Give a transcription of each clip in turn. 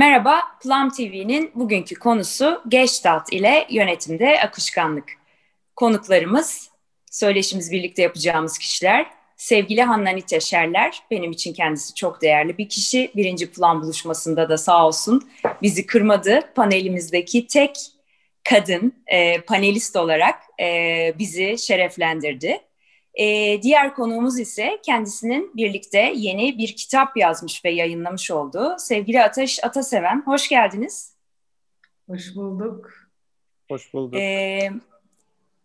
Merhaba, Plum TV'nin bugünkü konusu Gestalt ile yönetimde akışkanlık. Konuklarımız, söyleşimiz birlikte yapacağımız kişiler, sevgili Hanna Nitya Şerler, benim için kendisi çok değerli bir kişi. Birinci Plum buluşmasında da sağ olsun bizi kırmadı. Panelimizdeki tek kadın e, panelist olarak e, bizi şereflendirdi. E, diğer konuğumuz ise kendisinin birlikte yeni bir kitap yazmış ve yayınlamış olduğu sevgili Ateş Ataseven. Hoş geldiniz. Hoş bulduk. Hoş bulduk. E,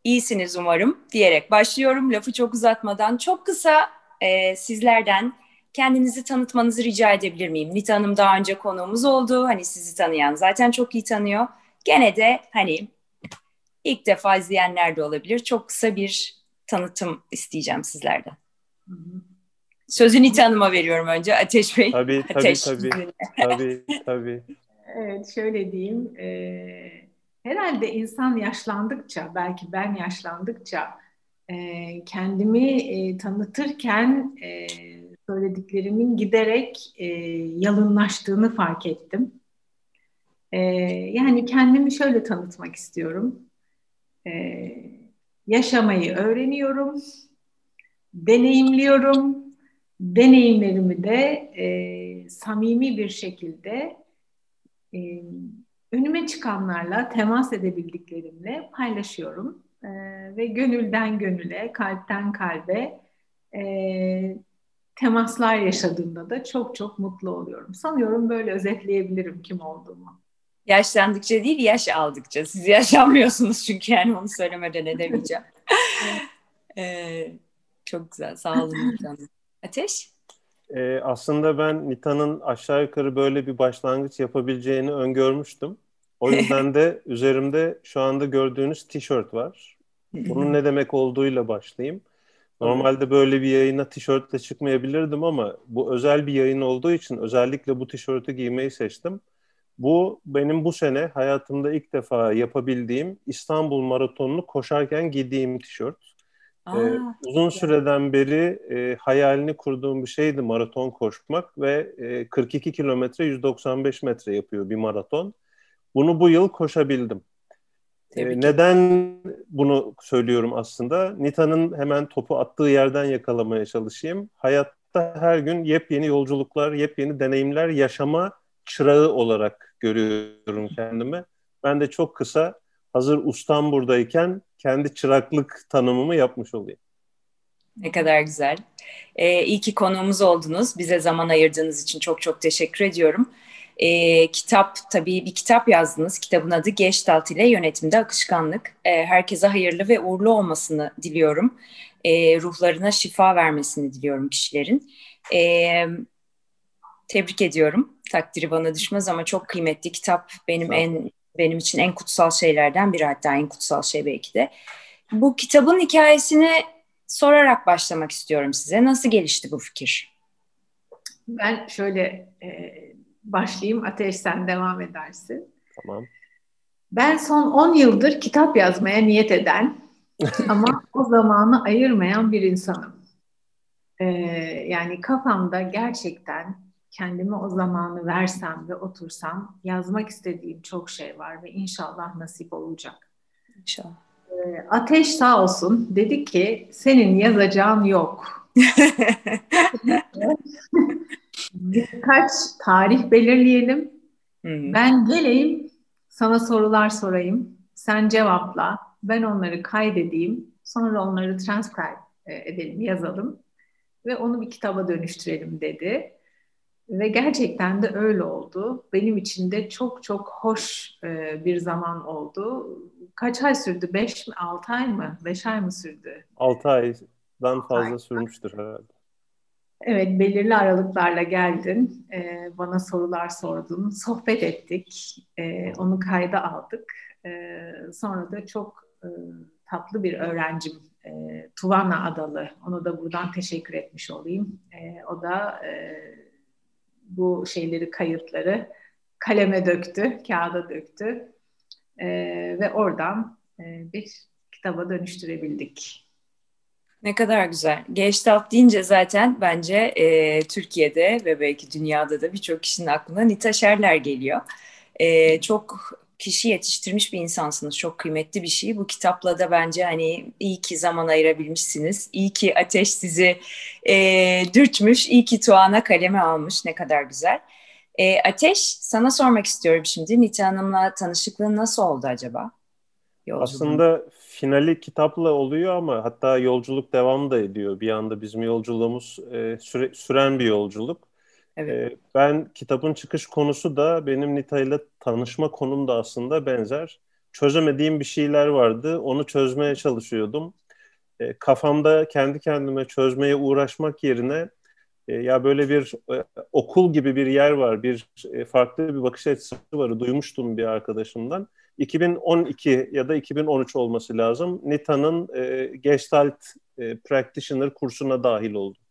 iyisiniz umarım diyerek başlıyorum. Lafı çok uzatmadan çok kısa e, sizlerden kendinizi tanıtmanızı rica edebilir miyim? Nita Hanım daha önce konuğumuz oldu. Hani sizi tanıyan zaten çok iyi tanıyor. Gene de hani ilk defa izleyenler de olabilir. Çok kısa bir tanıtım isteyeceğim sizlerden. Sözü Nita Hanım'a veriyorum önce. Ateş Bey. Tabii, tabii, Ateş tabii. tabii, tabii. Evet, şöyle diyeyim. E, herhalde insan yaşlandıkça, belki ben yaşlandıkça e, kendimi e, tanıtırken e, söylediklerimin giderek e, yalınlaştığını fark ettim. E, yani kendimi şöyle tanıtmak istiyorum. Evet yaşamayı öğreniyorum, deneyimliyorum, deneyimlerimi de e, samimi bir şekilde e, önüme çıkanlarla temas edebildiklerimle paylaşıyorum e, ve gönülden gönüle, kalpten kalbe e, temaslar yaşadığımda da çok çok mutlu oluyorum. Sanıyorum böyle özetleyebilirim kim olduğumu. Yaşlandıkça değil, yaş aldıkça. Siz yaşanmıyorsunuz çünkü yani onu söylemeden edemeyeceğim. ee, çok güzel, sağ olun Nitan. Ateş? Ee, aslında ben Nita'nın aşağı yukarı böyle bir başlangıç yapabileceğini öngörmüştüm. O yüzden de üzerimde şu anda gördüğünüz tişört var. Bunun ne demek olduğuyla başlayayım. Normalde böyle bir yayına tişörtle çıkmayabilirdim ama bu özel bir yayın olduğu için özellikle bu tişörtü giymeyi seçtim. Bu benim bu sene hayatımda ilk defa yapabildiğim İstanbul Maratonu'nu koşarken giydiğim tişört. Aa, ee, uzun süreden beri e, hayalini kurduğum bir şeydi maraton koşmak ve e, 42 kilometre 195 metre yapıyor bir maraton. Bunu bu yıl koşabildim. Ee, neden bunu söylüyorum aslında? Nita'nın hemen topu attığı yerden yakalamaya çalışayım. Hayatta her gün yepyeni yolculuklar, yepyeni deneyimler yaşama çırağı olarak görüyorum kendimi. Ben de çok kısa hazır ustam buradayken kendi çıraklık tanımımı yapmış olayım. Ne kadar güzel. Ee, iyi ki konuğumuz oldunuz. Bize zaman ayırdığınız için çok çok teşekkür ediyorum. Ee, kitap, tabii bir kitap yazdınız. Kitabın adı Gestalt ile Yönetimde Akışkanlık. Ee, herkese hayırlı ve uğurlu olmasını diliyorum. Ee, ruhlarına şifa vermesini diliyorum kişilerin. Ee, tebrik ediyorum. Takdiri bana düşmez ama çok kıymetli kitap. Benim en benim için en kutsal şeylerden biri hatta en kutsal şey belki de. Bu kitabın hikayesini sorarak başlamak istiyorum size. Nasıl gelişti bu fikir? Ben şöyle e, başlayayım. Ateş sen devam edersin. Tamam. Ben son 10 yıldır kitap yazmaya niyet eden ama o zamanı ayırmayan bir insanım. Ee, yani kafamda gerçekten kendime o zamanı versem ve otursam yazmak istediğim çok şey var ve inşallah nasip olacak. İnşallah. Ee, Ateş sağ olsun dedi ki senin yazacağın yok. Birkaç tarih belirleyelim. Hmm. Ben geleyim sana sorular sorayım. Sen cevapla. Ben onları kaydedeyim. Sonra onları transcribe e, edelim, yazalım. Ve onu bir kitaba dönüştürelim dedi. Ve gerçekten de öyle oldu. Benim için de çok çok hoş e, bir zaman oldu. Kaç ay sürdü? Beş mi? Altı ay mı? Beş ay mı sürdü? Altı aydan fazla ay. sürmüştür herhalde. Evet, belirli aralıklarla geldin. E, bana sorular sordun. Sohbet ettik. E, onu kayda aldık. E, sonra da çok e, tatlı bir öğrencim e, Tuvana Adalı. Onu da buradan teşekkür etmiş olayım. E, o da... E, bu şeyleri, kayıtları kaleme döktü, kağıda döktü e, ve oradan e, bir kitaba dönüştürebildik. Ne kadar güzel. Gestalt deyince zaten bence e, Türkiye'de ve belki dünyada da birçok kişinin aklına Nita Scherler geliyor. E, çok kişi yetiştirmiş bir insansınız. Çok kıymetli bir şey. Bu kitapla da bence hani iyi ki zaman ayırabilmişsiniz. İyi ki ateş sizi e, dürtmüş. İyi ki Tuğan'a kaleme almış. Ne kadar güzel. E, ateş sana sormak istiyorum şimdi. Nita Hanım'la tanışıklığın nasıl oldu acaba? Yolculuğun. Aslında finali kitapla oluyor ama hatta yolculuk devam da ediyor. Bir anda bizim yolculuğumuz e, süre, süren bir yolculuk. Evet. Ben kitabın çıkış konusu da benim Nita ile tanışma konum da aslında benzer. Çözemediğim bir şeyler vardı. Onu çözmeye çalışıyordum. Kafamda kendi kendime çözmeye uğraşmak yerine ya böyle bir okul gibi bir yer var. Bir farklı bir bakış açısı var. Duymuştum bir arkadaşımdan 2012 ya da 2013 olması lazım. Nita'nın Gestalt e, Practitioner kursuna dahil oldum.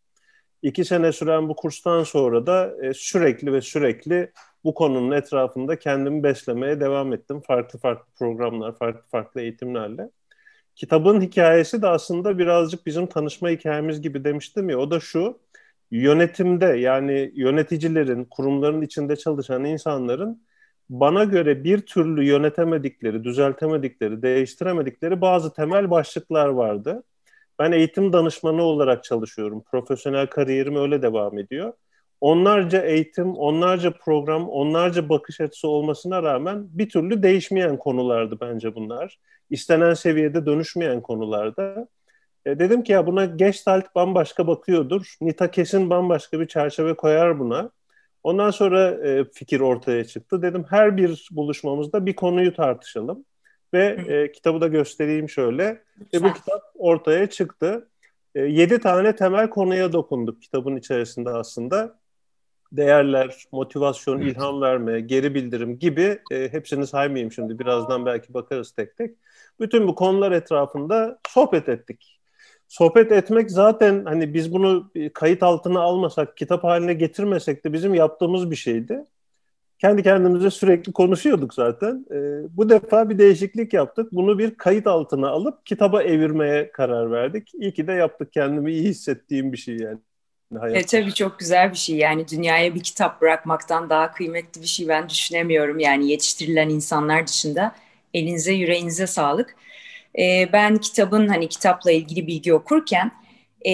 İki sene süren bu kurstan sonra da e, sürekli ve sürekli bu konunun etrafında kendimi beslemeye devam ettim. Farklı farklı programlar, farklı farklı eğitimlerle. Kitabın hikayesi de aslında birazcık bizim tanışma hikayemiz gibi demiştim ya. O da şu, yönetimde yani yöneticilerin, kurumların içinde çalışan insanların bana göre bir türlü yönetemedikleri, düzeltemedikleri, değiştiremedikleri bazı temel başlıklar vardı. Ben eğitim danışmanı olarak çalışıyorum. Profesyonel kariyerim öyle devam ediyor. Onlarca eğitim, onlarca program, onlarca bakış açısı olmasına rağmen bir türlü değişmeyen konulardı bence bunlar. İstenen seviyede dönüşmeyen konularda. E, dedim ki ya buna Gestalt bambaşka bakıyordur. Nita kesin bambaşka bir çerçeve koyar buna. Ondan sonra e, fikir ortaya çıktı. Dedim her bir buluşmamızda bir konuyu tartışalım. Ve e, kitabı da göstereyim şöyle. Ve bu kitap ortaya çıktı. E, yedi tane temel konuya dokunduk kitabın içerisinde aslında. Değerler, motivasyon, ilham verme, geri bildirim gibi e, hepsini saymayayım şimdi. Birazdan belki bakarız tek tek. Bütün bu konular etrafında sohbet ettik sohbet etmek zaten hani biz bunu kayıt altına almasak, kitap haline getirmesek de bizim yaptığımız bir şeydi. Kendi kendimize sürekli konuşuyorduk zaten. E, bu defa bir değişiklik yaptık. Bunu bir kayıt altına alıp kitaba evirmeye karar verdik. İyi ki de yaptık. Kendimi iyi hissettiğim bir şey yani. Hayatta. E, tabii çok güzel bir şey. Yani dünyaya bir kitap bırakmaktan daha kıymetli bir şey ben düşünemiyorum. Yani yetiştirilen insanlar dışında elinize yüreğinize sağlık e, ben kitabın hani kitapla ilgili bilgi okurken e,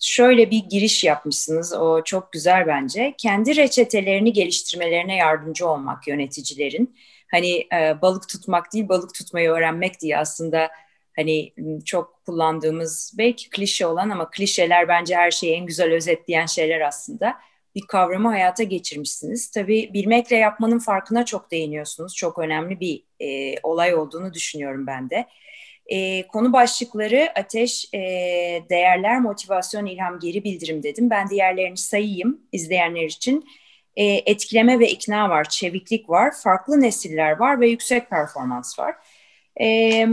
şöyle bir giriş yapmışsınız. O çok güzel bence. Kendi reçetelerini geliştirmelerine yardımcı olmak yöneticilerin. Hani e, balık tutmak değil balık tutmayı öğrenmek diye aslında hani çok kullandığımız belki klişe olan ama klişeler bence her şeyi en güzel özetleyen şeyler aslında. Bir kavramı hayata geçirmişsiniz. Tabii bilmekle yapmanın farkına çok değiniyorsunuz. Çok önemli bir e, olay olduğunu düşünüyorum ben de. E, konu başlıkları ateş, e, değerler, motivasyon, ilham, geri bildirim dedim. Ben diğerlerini sayayım izleyenler için. E, etkileme ve ikna var, çeviklik var, farklı nesiller var ve yüksek performans var. E,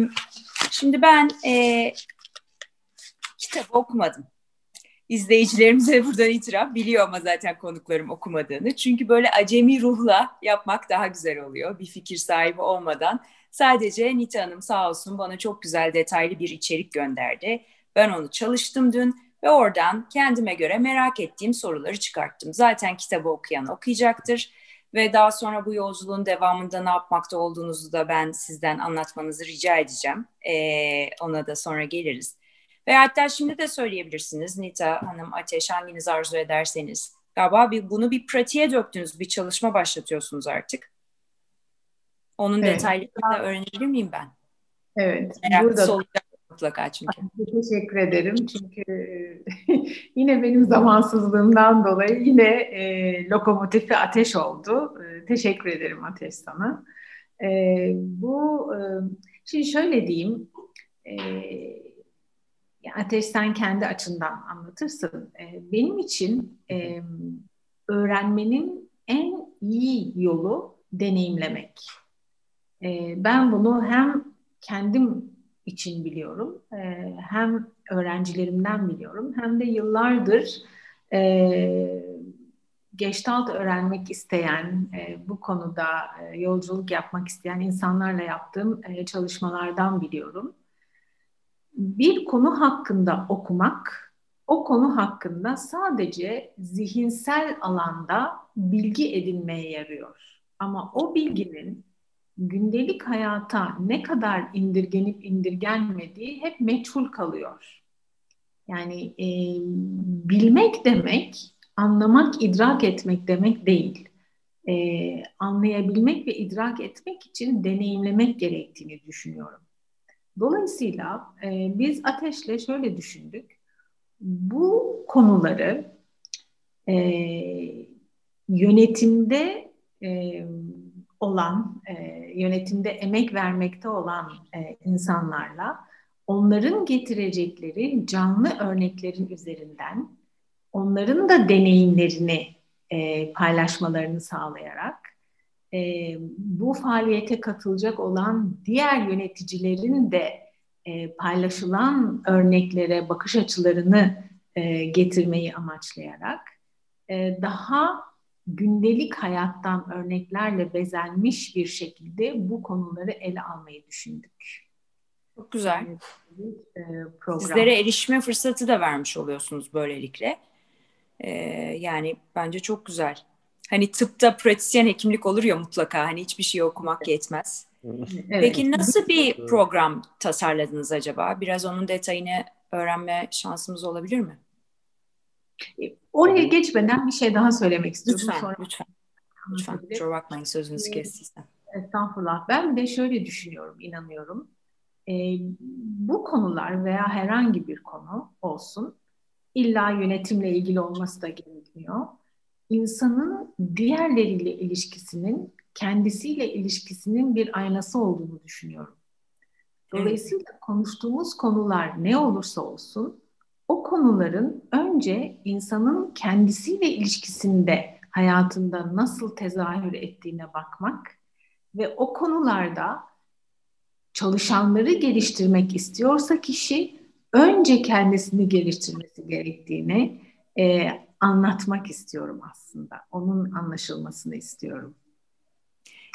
şimdi ben e, kitap okumadım. İzleyicilerimize buradan itiraf biliyor ama zaten konuklarım okumadığını. Çünkü böyle acemi ruhla yapmak daha güzel oluyor. Bir fikir sahibi olmadan Sadece Nita Hanım sağ olsun bana çok güzel detaylı bir içerik gönderdi. Ben onu çalıştım dün ve oradan kendime göre merak ettiğim soruları çıkarttım. Zaten kitabı okuyan okuyacaktır ve daha sonra bu yolculuğun devamında ne yapmakta olduğunuzu da ben sizden anlatmanızı rica edeceğim. Ee, ona da sonra geliriz. Ve hatta şimdi de söyleyebilirsiniz Nita Hanım Ateş hanginiz arzu ederseniz. Galiba bir, bunu bir pratiğe döktünüz, bir çalışma başlatıyorsunuz artık. Onun evet. detaylarını da öğrenebilir miyim ben? Evet. Meraklısı burada olacak mutlaka çünkü. Teşekkür ederim çünkü yine benim zamansızlığımdan dolayı yine e, lokomotifi ateş oldu. E, teşekkür ederim Ateş sana. E, bu e, şimdi şöyle diyeyim. E, Ateş sen kendi açından anlatırsın. E, benim için e, öğrenmenin en iyi yolu deneyimlemek. E, ben bunu hem kendim için biliyorum, e, hem öğrencilerimden biliyorum, hem de yıllardır e, Gestalt öğrenmek isteyen, e, bu konuda e, yolculuk yapmak isteyen insanlarla yaptığım e, çalışmalardan biliyorum. bir konu hakkında okumak, o konu hakkında sadece zihinsel alanda bilgi edinmeye yarıyor. Ama o bilginin gündelik hayata ne kadar indirgenip indirgenmediği hep meçhul kalıyor. Yani e, bilmek demek, anlamak, idrak etmek demek değil. E, anlayabilmek ve idrak etmek için deneyimlemek gerektiğini düşünüyorum. Dolayısıyla e, biz Ateş'le şöyle düşündük. Bu konuları e, yönetimde e, olan, e, yönetimde emek vermekte olan e, insanlarla onların getirecekleri canlı örneklerin üzerinden onların da deneyimlerini e, paylaşmalarını sağlayarak e, bu faaliyete katılacak olan diğer yöneticilerin de e, paylaşılan örneklere bakış açılarını e, getirmeyi amaçlayarak e, daha gündelik hayattan örneklerle bezenmiş bir şekilde bu konuları ele almayı düşündük. Çok güzel. E, program. Sizlere erişme fırsatı da vermiş oluyorsunuz böylelikle. Ee, yani bence çok güzel. Hani tıpta pratisyen hekimlik olur ya mutlaka. Hani hiçbir şey okumak yetmez. Evet. Peki nasıl bir program tasarladınız acaba? Biraz onun detayını öğrenme şansımız olabilir mi? Oraya geçmeden bir şey daha söylemek istiyorum. Lütfen, Sonra... lütfen. Lütfen, kusura bakmayın sözünüzü ee, kestiysem. Estağfurullah. Ben de şöyle düşünüyorum, inanıyorum. E, bu konular veya herhangi bir konu olsun, illa yönetimle ilgili olması da gerekmiyor. İnsanın diğerleriyle ilişkisinin, kendisiyle ilişkisinin bir aynası olduğunu düşünüyorum. Dolayısıyla evet. konuştuğumuz konular ne olursa olsun, o konuların önce insanın kendisiyle ilişkisinde hayatında nasıl tezahür ettiğine bakmak ve o konularda çalışanları geliştirmek istiyorsa kişi önce kendisini geliştirmesi gerektiğini e, anlatmak istiyorum aslında. Onun anlaşılmasını istiyorum.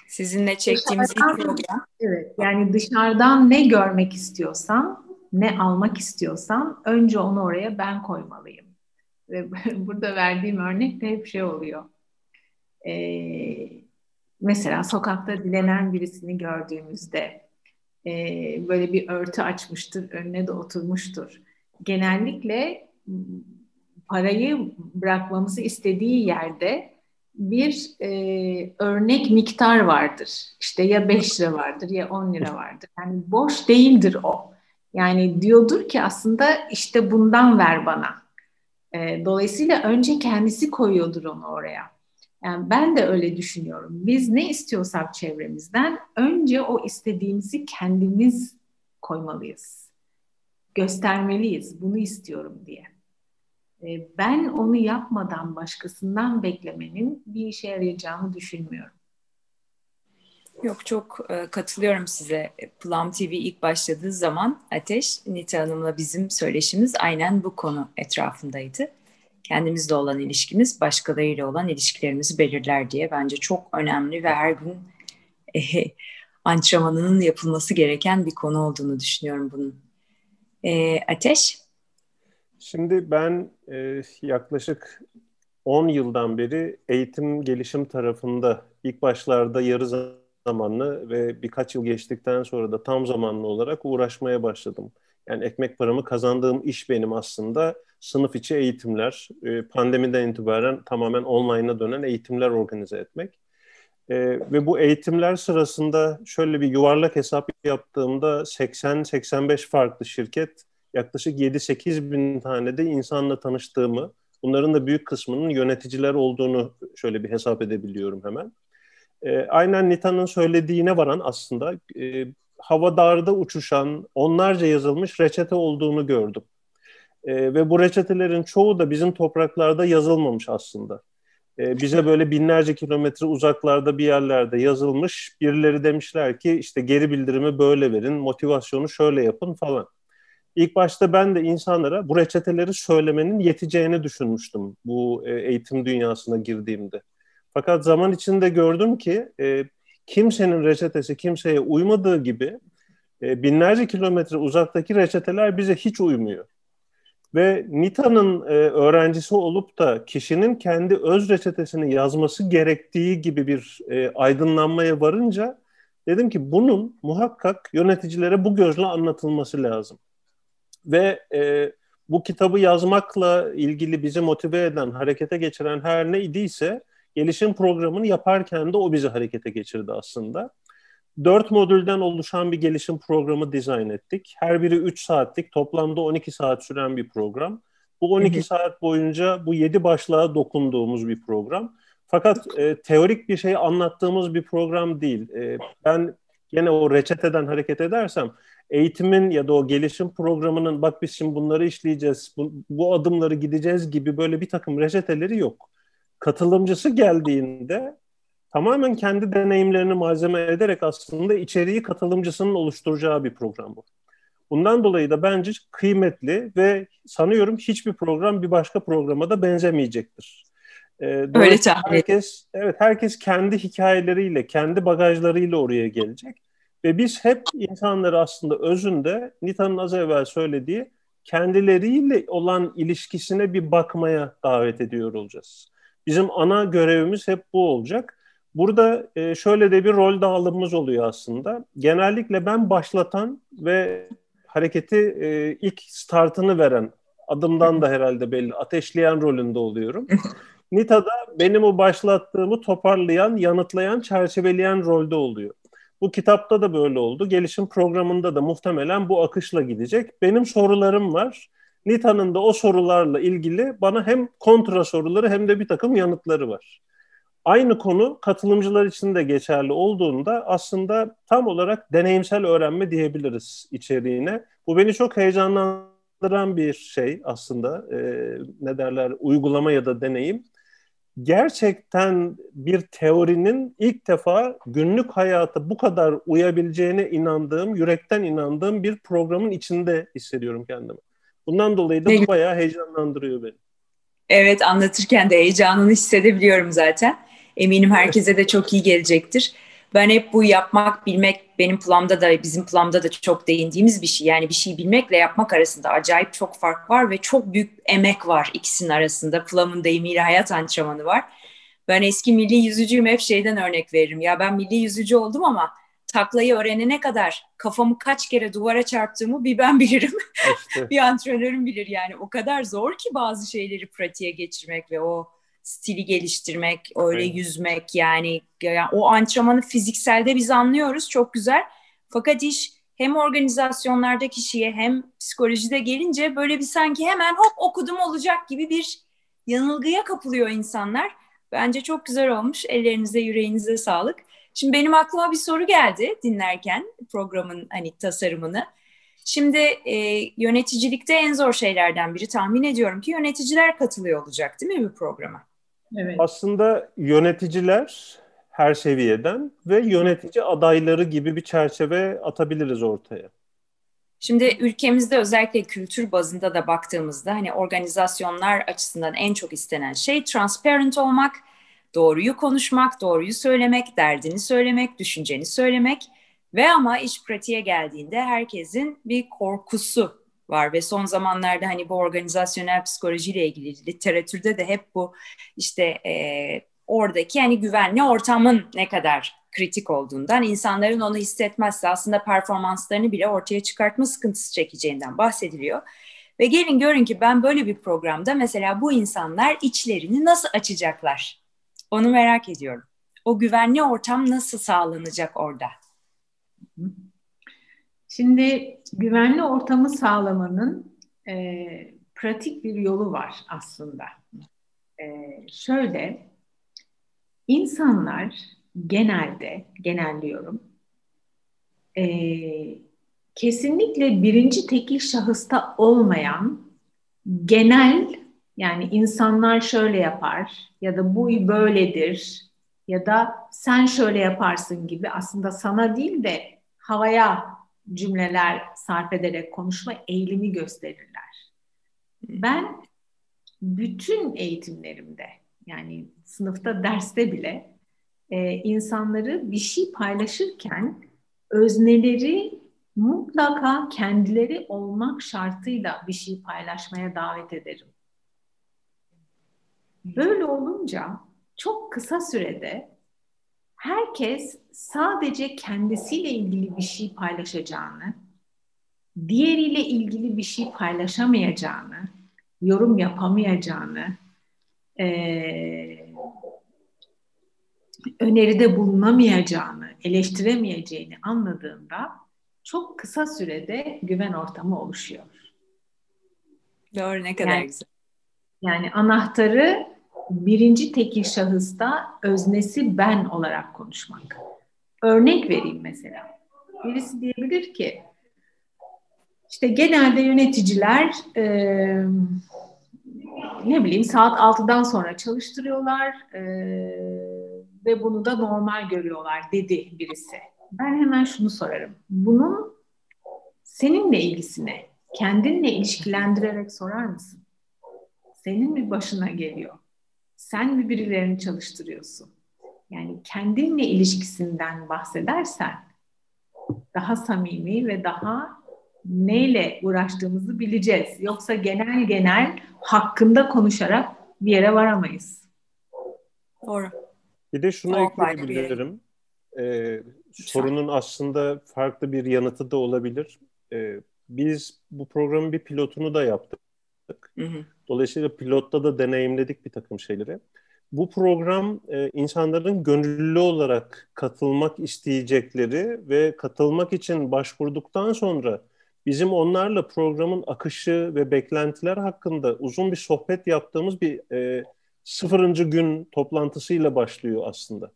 Sizinle çektiğimiz ilk program. Evet, yani dışarıdan ne görmek istiyorsan ne almak istiyorsam önce onu oraya ben koymalıyım. Ve burada verdiğim örnek de hep şey oluyor. Ee, mesela sokakta dilenen birisini gördüğümüzde e, böyle bir örtü açmıştır, önüne de oturmuştur. Genellikle parayı bırakmamızı istediği yerde bir e, örnek miktar vardır. İşte ya 5 lira vardır ya 10 lira vardır. Yani boş değildir o. Yani diyordur ki aslında işte bundan ver bana. E, dolayısıyla önce kendisi koyuyordur onu oraya. Yani ben de öyle düşünüyorum. Biz ne istiyorsak çevremizden önce o istediğimizi kendimiz koymalıyız. Göstermeliyiz. Bunu istiyorum diye. E, ben onu yapmadan başkasından beklemenin bir işe yarayacağını düşünmüyorum. Yok çok e, katılıyorum size. Plum TV ilk başladığı zaman Ateş, Nita Hanım'la bizim söyleşimiz aynen bu konu etrafındaydı. Kendimizle olan ilişkimiz başkalarıyla olan ilişkilerimizi belirler diye bence çok önemli ve her gün e, antrenmanının yapılması gereken bir konu olduğunu düşünüyorum bunun. E, Ateş? Şimdi ben e, yaklaşık 10 yıldan beri eğitim gelişim tarafında ilk başlarda yarı zamanlı ve birkaç yıl geçtikten sonra da tam zamanlı olarak uğraşmaya başladım. Yani ekmek paramı kazandığım iş benim aslında sınıf içi eğitimler, e, pandemiden itibaren tamamen online'a dönen eğitimler organize etmek. E, ve bu eğitimler sırasında şöyle bir yuvarlak hesap yaptığımda 80-85 farklı şirket yaklaşık 7-8 bin tane de insanla tanıştığımı, bunların da büyük kısmının yöneticiler olduğunu şöyle bir hesap edebiliyorum hemen. E, aynen Nita'nın söylediğine varan aslında e, havadarda uçuşan onlarca yazılmış reçete olduğunu gördüm. E, ve bu reçetelerin çoğu da bizim topraklarda yazılmamış aslında. E, bize böyle binlerce kilometre uzaklarda bir yerlerde yazılmış. Birileri demişler ki işte geri bildirimi böyle verin, motivasyonu şöyle yapın falan. İlk başta ben de insanlara bu reçeteleri söylemenin yeteceğini düşünmüştüm bu e, eğitim dünyasına girdiğimde. Fakat zaman içinde gördüm ki e, kimsenin reçetesi kimseye uymadığı gibi e, binlerce kilometre uzaktaki reçeteler bize hiç uymuyor. Ve Nita'nın e, öğrencisi olup da kişinin kendi öz reçetesini yazması gerektiği gibi bir e, aydınlanmaya varınca dedim ki bunun muhakkak yöneticilere bu gözle anlatılması lazım. Ve e, bu kitabı yazmakla ilgili bizi motive eden, harekete geçiren her ne idiyse gelişim programını yaparken de o bizi harekete geçirdi aslında. Dört modülden oluşan bir gelişim programı dizayn ettik. Her biri 3 saatlik, toplamda 12 saat süren bir program. Bu 12 saat boyunca bu 7 başlığa dokunduğumuz bir program. Fakat e, teorik bir şey anlattığımız bir program değil. E, ben yine o reçeteden hareket edersem eğitimin ya da o gelişim programının bak biz şimdi bunları işleyeceğiz, bu, bu adımları gideceğiz gibi böyle bir takım reçeteleri yok. Katılımcısı geldiğinde tamamen kendi deneyimlerini malzeme ederek aslında içeriği katılımcısının oluşturacağı bir program bu. Bundan dolayı da bence kıymetli ve sanıyorum hiçbir program bir başka programa da benzemeyecektir. Ee, Öyle tahmin herkes, evet herkes kendi hikayeleriyle, kendi bagajlarıyla oraya gelecek. Ve biz hep insanları aslında özünde Nita'nın az evvel söylediği kendileriyle olan ilişkisine bir bakmaya davet ediyor olacağız. Bizim ana görevimiz hep bu olacak. Burada e, şöyle de bir rol dağılımımız oluyor aslında. Genellikle ben başlatan ve hareketi e, ilk startını veren, adımdan da herhalde belli, ateşleyen rolünde oluyorum. Nita'da benim o başlattığımı toparlayan, yanıtlayan, çerçeveleyen rolde oluyor. Bu kitapta da böyle oldu. Gelişim programında da muhtemelen bu akışla gidecek. Benim sorularım var. Nita'nın da o sorularla ilgili bana hem kontra soruları hem de bir takım yanıtları var. Aynı konu katılımcılar için de geçerli olduğunda aslında tam olarak deneyimsel öğrenme diyebiliriz içeriğine. Bu beni çok heyecanlandıran bir şey aslında. E, ne derler uygulama ya da deneyim gerçekten bir teorinin ilk defa günlük hayata bu kadar uyabileceğine inandığım, yürekten inandığım bir programın içinde hissediyorum kendimi. Bundan dolayı da bu bayağı heyecanlandırıyor beni. Evet anlatırken de heyecanını hissedebiliyorum zaten. Eminim herkese de çok iyi gelecektir. Ben hep bu yapmak, bilmek benim planımda da bizim planımda da çok değindiğimiz bir şey. Yani bir şeyi bilmekle yapmak arasında acayip çok fark var ve çok büyük emek var ikisinin arasında. Plum'un deyimiyle hayat antrenmanı var. Ben eski milli yüzücüyüm hep şeyden örnek veririm. Ya ben milli yüzücü oldum ama taklayı öğrenene kadar kafamı kaç kere duvara çarptığımı bir ben bilirim. İşte. bir antrenörüm bilir yani. O kadar zor ki bazı şeyleri pratiğe geçirmek ve o stili geliştirmek, öyle evet. yüzmek yani, yani o antrenmanı fizikselde biz anlıyoruz çok güzel. Fakat iş hem organizasyonlarda kişiye hem psikolojide gelince böyle bir sanki hemen hop okudum olacak gibi bir yanılgıya kapılıyor insanlar. Bence çok güzel olmuş. Ellerinize, yüreğinize sağlık. Şimdi benim aklıma bir soru geldi dinlerken programın hani tasarımını. Şimdi e, yöneticilikte en zor şeylerden biri tahmin ediyorum ki yöneticiler katılıyor olacak değil mi bu programa? Evet. Aslında yöneticiler her seviyeden ve yönetici adayları gibi bir çerçeve atabiliriz ortaya. Şimdi ülkemizde özellikle kültür bazında da baktığımızda hani organizasyonlar açısından en çok istenen şey transparent olmak, doğruyu konuşmak, doğruyu söylemek, derdini söylemek, düşünceni söylemek ve ama iş pratiğe geldiğinde herkesin bir korkusu var ve son zamanlarda hani bu organizasyonel psikolojiyle ilgili literatürde de hep bu işte e, oradaki hani güvenli ortamın ne kadar kritik olduğundan insanların onu hissetmezse aslında performanslarını bile ortaya çıkartma sıkıntısı çekeceğinden bahsediliyor. Ve gelin görün ki ben böyle bir programda mesela bu insanlar içlerini nasıl açacaklar? Onu merak ediyorum. O güvenli ortam nasıl sağlanacak orada? Şimdi güvenli ortamı sağlamanın e, pratik bir yolu var aslında. E, şöyle, insanlar genelde, genelliyorum, e, kesinlikle birinci tekil şahısta olmayan genel yani insanlar şöyle yapar ya da bu böyledir ya da sen şöyle yaparsın gibi aslında sana değil de havaya cümleler sarf ederek konuşma eğilimi gösterirler. Ben bütün eğitimlerimde yani sınıfta derste bile e, insanları bir şey paylaşırken özneleri mutlaka kendileri olmak şartıyla bir şey paylaşmaya davet ederim. Böyle olunca çok kısa sürede herkes sadece kendisiyle ilgili bir şey paylaşacağını, diğeriyle ilgili bir şey paylaşamayacağını, yorum yapamayacağını, e, öneride bulunamayacağını, eleştiremeyeceğini anladığında çok kısa sürede güven ortamı oluşuyor. Doğru ne kadar yani, güzel. Yani anahtarı birinci tekil şahısta öznesi ben olarak konuşmak. Örnek vereyim mesela. Birisi diyebilir ki işte genelde yöneticiler e, ne bileyim saat 6'dan sonra çalıştırıyorlar e, ve bunu da normal görüyorlar dedi birisi. Ben hemen şunu sorarım. Bunun seninle ilgisine, kendinle ilişkilendirerek sorar mısın? Senin mi başına geliyor? Sen mi birilerini çalıştırıyorsun? Yani kendinle ilişkisinden bahsedersen daha samimi ve daha neyle uğraştığımızı bileceğiz. Yoksa genel genel hakkında konuşarak bir yere varamayız. Doğru. Bir de şunu ekleyebilirim. Ee, sorunun aslında farklı bir yanıtı da olabilir. Ee, biz bu programın bir pilotunu da yaptık. Hı hı. Dolayısıyla pilotta da deneyimledik bir takım şeyleri. Bu program e, insanların gönüllü olarak katılmak isteyecekleri ve katılmak için başvurduktan sonra bizim onlarla programın akışı ve beklentiler hakkında uzun bir sohbet yaptığımız bir e, sıfırıncı gün toplantısıyla başlıyor aslında.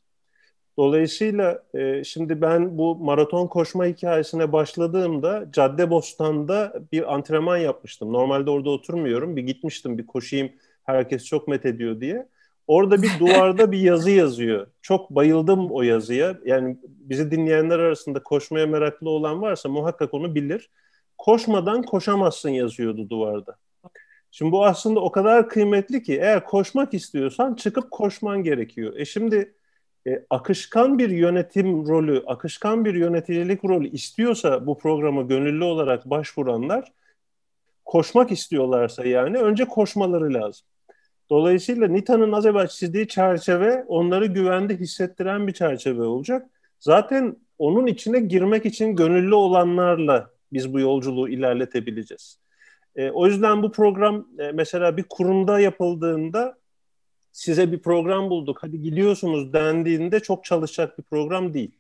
Dolayısıyla e, şimdi ben bu maraton koşma hikayesine başladığımda Caddebostan'da bir antrenman yapmıştım. Normalde orada oturmuyorum. Bir gitmiştim bir koşayım herkes çok met ediyor diye. Orada bir duvarda bir yazı yazıyor. Çok bayıldım o yazıya. Yani bizi dinleyenler arasında koşmaya meraklı olan varsa muhakkak onu bilir. Koşmadan koşamazsın yazıyordu duvarda. Şimdi bu aslında o kadar kıymetli ki eğer koşmak istiyorsan çıkıp koşman gerekiyor. E şimdi e, akışkan bir yönetim rolü, akışkan bir yöneticilik rolü istiyorsa bu programa gönüllü olarak başvuranlar koşmak istiyorlarsa yani önce koşmaları lazım. Dolayısıyla NITA'nın az evvel çizdiği çerçeve onları güvende hissettiren bir çerçeve olacak. Zaten onun içine girmek için gönüllü olanlarla biz bu yolculuğu ilerletebileceğiz. E, o yüzden bu program e, mesela bir kurumda yapıldığında size bir program bulduk hadi gidiyorsunuz dendiğinde çok çalışacak bir program değil.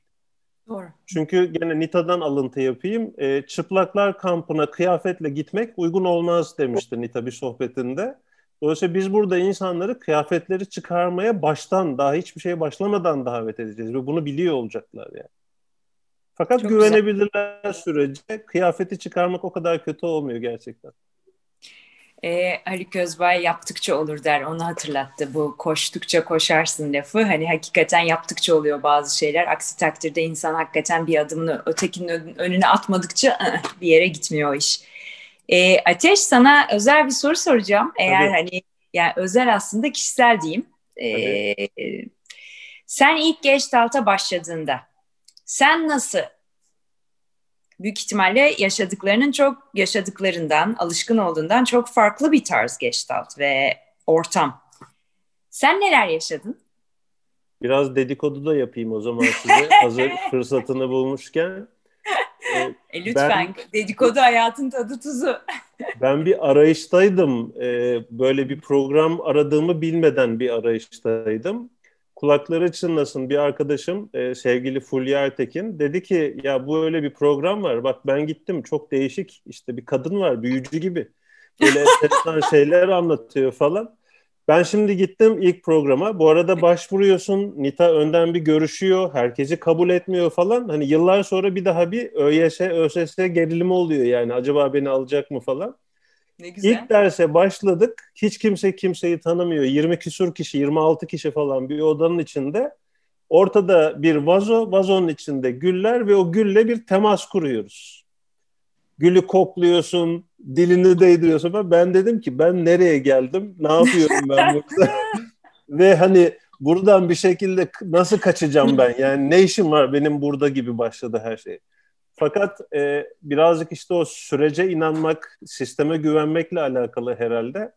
Doğru. Çünkü gene Nita'dan alıntı yapayım. E, çıplaklar kampına kıyafetle gitmek uygun olmaz demişti Nita bir sohbetinde. Dolayısıyla biz burada insanları kıyafetleri çıkarmaya baştan, daha hiçbir şeye başlamadan davet edeceğiz ve bunu biliyor olacaklar yani. Fakat Çok güvenebilirler güzel. sürece kıyafeti çıkarmak o kadar kötü olmuyor gerçekten. Ee, Haluk Özbay yaptıkça olur der. Onu hatırlattı. Bu koştukça koşarsın lafı. Hani hakikaten yaptıkça oluyor bazı şeyler. Aksi takdirde insan hakikaten bir adımını ötekinin önüne atmadıkça bir yere gitmiyor o iş. Ee, Ateş sana özel bir soru soracağım. Eğer Tabii. hani yani özel aslında kişisel diyeyim. Ee, sen ilk Gestalt'a başladığında sen nasıl büyük ihtimalle yaşadıklarının çok yaşadıklarından, alışkın olduğundan çok farklı bir tarz Gestalt ve ortam. Sen neler yaşadın? Biraz dedikodu da yapayım o zaman size hazır fırsatını bulmuşken. Ee, e, lütfen ben, dedikodu hayatın tadı tuzu. ben bir arayıştaydım. Ee, böyle bir program aradığımı bilmeden bir arayıştaydım kulakları çınlasın bir arkadaşım e, sevgili Fulya Ertekin dedi ki ya bu öyle bir program var bak ben gittim çok değişik işte bir kadın var büyücü gibi böyle enteresan şeyler anlatıyor falan. Ben şimdi gittim ilk programa. Bu arada başvuruyorsun. Nita önden bir görüşüyor. Herkesi kabul etmiyor falan. Hani yıllar sonra bir daha bir ÖYS, ÖSS gerilimi oluyor yani. Acaba beni alacak mı falan. Ne güzel. İlk derse başladık. Hiç kimse kimseyi tanımıyor. 20 küsur kişi, 26 kişi falan bir odanın içinde. Ortada bir vazo, vazonun içinde güller ve o gülle bir temas kuruyoruz. Gülü kokluyorsun, dilini değdiriyorsun. Ben dedim ki ben nereye geldim, ne yapıyorum ben burada? ve hani buradan bir şekilde nasıl kaçacağım ben? Yani ne işim var benim burada gibi başladı her şey. Fakat e, birazcık işte o sürece inanmak, sisteme güvenmekle alakalı herhalde.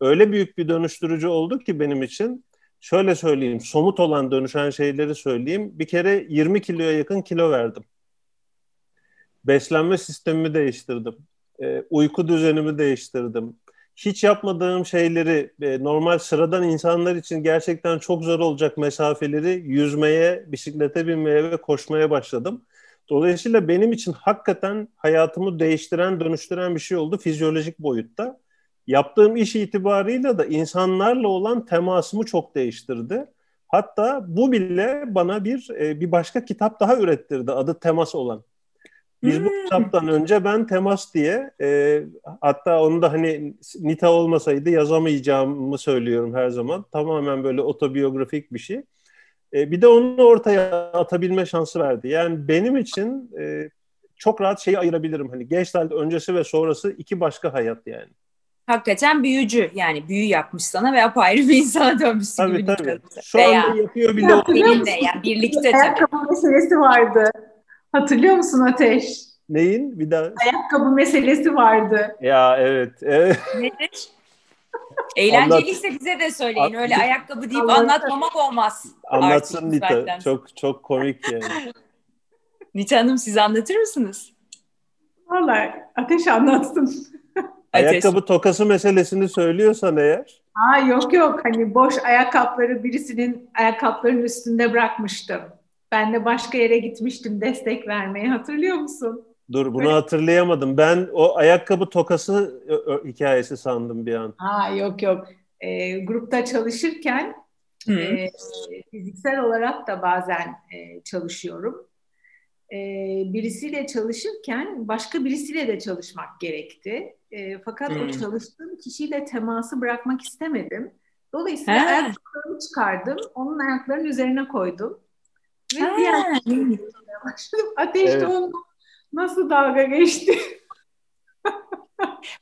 Öyle büyük bir dönüştürücü oldu ki benim için. Şöyle söyleyeyim, somut olan dönüşen şeyleri söyleyeyim. Bir kere 20 kiloya yakın kilo verdim. Beslenme sistemimi değiştirdim. E, uyku düzenimi değiştirdim hiç yapmadığım şeyleri e, normal sıradan insanlar için gerçekten çok zor olacak mesafeleri yüzmeye, bisiklete binmeye ve koşmaya başladım. Dolayısıyla benim için hakikaten hayatımı değiştiren, dönüştüren bir şey oldu fizyolojik boyutta. Yaptığım iş itibarıyla da insanlarla olan temasımı çok değiştirdi. Hatta bu bile bana bir e, bir başka kitap daha ürettirdi adı Temas olan. Biz bu hmm. kitaptan önce ben temas diye e, hatta onu da hani Nita olmasaydı yazamayacağımı söylüyorum her zaman. Tamamen böyle otobiyografik bir şey. E, bir de onu ortaya atabilme şansı verdi. Yani benim için e, çok rahat şeyi ayırabilirim. Hani Gestalt öncesi ve sonrası iki başka hayat yani. Hakikaten büyücü yani büyü yapmış sana ve apayrı bir insana dönmüşsün tabii, gibi. Tabii tabii. Şu Veya, anda yapıyor bile. Ya, benimle yani birlikte tabii. Ayakkabı meselesi vardı. Hatırlıyor musun Ateş? Neyin? Bir daha. Ayakkabı meselesi vardı. Ya evet. evet. Nedir? Eğlenceliyse Anlat. bize de söyleyin. Öyle ayakkabı deyip anlatmamak olmaz. Anlatsın Nita. Çok çok komik yani. Nita Hanım siz anlatır mısınız? Vallahi Ateş anlatsın. Ayakkabı tokası meselesini söylüyorsan eğer. Aa yok yok hani boş ayakkabıları birisinin ayakkabılarının üstünde bırakmıştım. Ben de başka yere gitmiştim destek vermeye hatırlıyor musun? Dur bunu Böyle... hatırlayamadım. Ben o ayakkabı tokası hikayesi sandım bir an. Ha yok yok. E, grupta çalışırken e, fiziksel olarak da bazen e, çalışıyorum. E, birisiyle çalışırken başka birisiyle de çalışmak gerekti. E, fakat hmm. o çalıştığım kişiyle teması bırakmak istemedim. Dolayısıyla He. ayakkabılarımı çıkardım, onun ayaklarının üzerine koydum. Ve ha. diğer başladım. Ateş evet. onunla nasıl dalga geçti?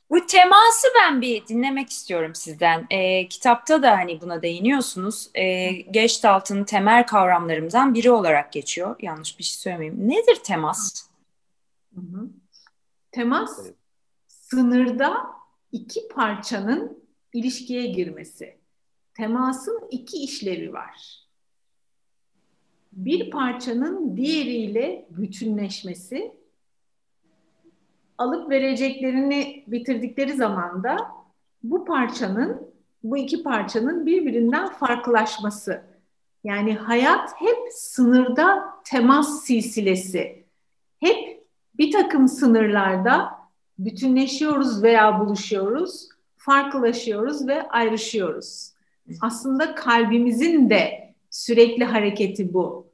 Bu teması ben bir dinlemek istiyorum sizden. E, kitapta da hani buna değiniyorsunuz. E, Gestalt'ın temel kavramlarımızdan biri olarak geçiyor. Yanlış bir şey söylemeyeyim. Nedir temas? Hı hı. Temas sınırda iki parçanın ilişkiye girmesi. Temasın iki işlevi var bir parçanın diğeriyle bütünleşmesi, alıp vereceklerini bitirdikleri zaman da bu parçanın, bu iki parçanın birbirinden farklılaşması. Yani hayat hep sınırda temas silsilesi. Hep bir takım sınırlarda bütünleşiyoruz veya buluşuyoruz, farklılaşıyoruz ve ayrışıyoruz. Aslında kalbimizin de sürekli hareketi bu.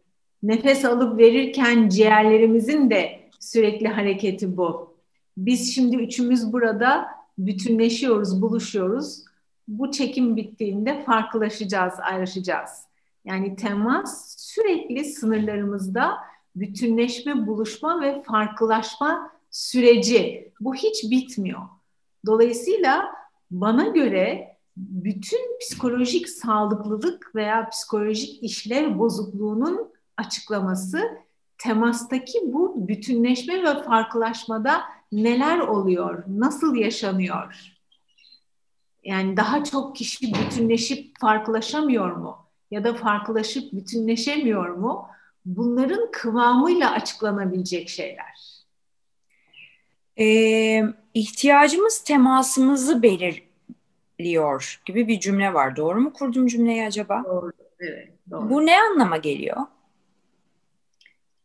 Nefes alıp verirken ciğerlerimizin de sürekli hareketi bu. Biz şimdi üçümüz burada bütünleşiyoruz, buluşuyoruz. Bu çekim bittiğinde farklılaşacağız, ayrışacağız. Yani temas sürekli sınırlarımızda bütünleşme, buluşma ve farklılaşma süreci. Bu hiç bitmiyor. Dolayısıyla bana göre bütün psikolojik sağlıklılık veya psikolojik işlev bozukluğunun açıklaması temastaki bu bütünleşme ve farklılaşmada neler oluyor, nasıl yaşanıyor? Yani daha çok kişi bütünleşip farklılaşamıyor mu? Ya da farklılaşıp bütünleşemiyor mu? Bunların kıvamıyla açıklanabilecek şeyler. Ee, ihtiyacımız temasımızı belir liyor gibi bir cümle var. Doğru mu kurdum cümleyi acaba? Doğru, evet. Doğru. Bu ne anlama geliyor?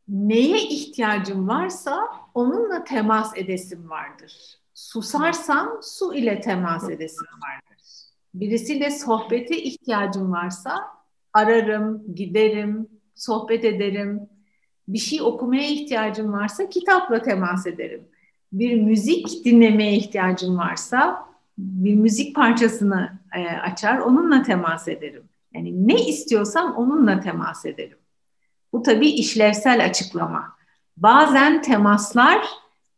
Neye ihtiyacım varsa onunla temas edesim vardır. Susarsam su ile temas edesim vardır. Birisiyle sohbete ihtiyacım varsa ararım, giderim, sohbet ederim. Bir şey okumaya ihtiyacım varsa kitapla temas ederim. Bir müzik dinlemeye ihtiyacım varsa bir müzik parçasını e, açar, onunla temas ederim. Yani ne istiyorsam onunla temas ederim. Bu tabii işlevsel açıklama. Bazen temaslar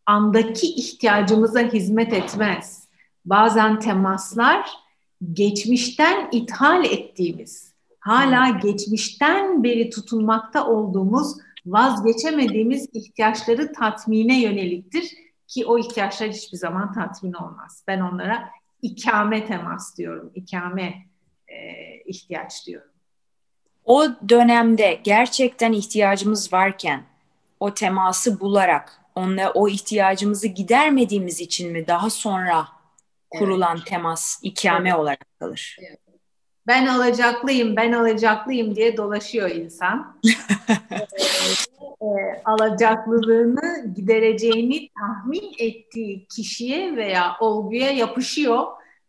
andaki ihtiyacımıza hizmet etmez. Bazen temaslar geçmişten ithal ettiğimiz, hala geçmişten beri tutunmakta olduğumuz vazgeçemediğimiz ihtiyaçları tatmine yöneliktir ki o ihtiyaçlar hiçbir zaman tatmin olmaz. Ben onlara ikame temas diyorum, ikame e, ihtiyaç diyorum. O dönemde gerçekten ihtiyacımız varken o teması bularak onunla o ihtiyacımızı gidermediğimiz için mi daha sonra kurulan evet. temas ikame evet. olarak kalır? Evet. Ben alacaklıyım, ben alacaklıyım diye dolaşıyor insan. e, alacaklılığını gidereceğini tahmin ettiği kişiye veya olguya yapışıyor.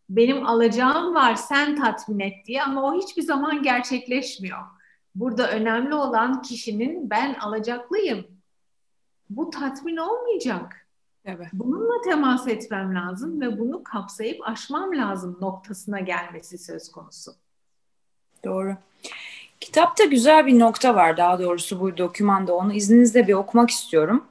Benim alacağım var, sen tatmin et diye ama o hiçbir zaman gerçekleşmiyor. Burada önemli olan kişinin ben alacaklıyım. Bu tatmin olmayacak. Evet. Bununla temas etmem lazım ve bunu kapsayıp aşmam lazım noktasına gelmesi söz konusu. Doğru. Kitapta güzel bir nokta var daha doğrusu bu dokümanda onu izninizle bir okumak istiyorum.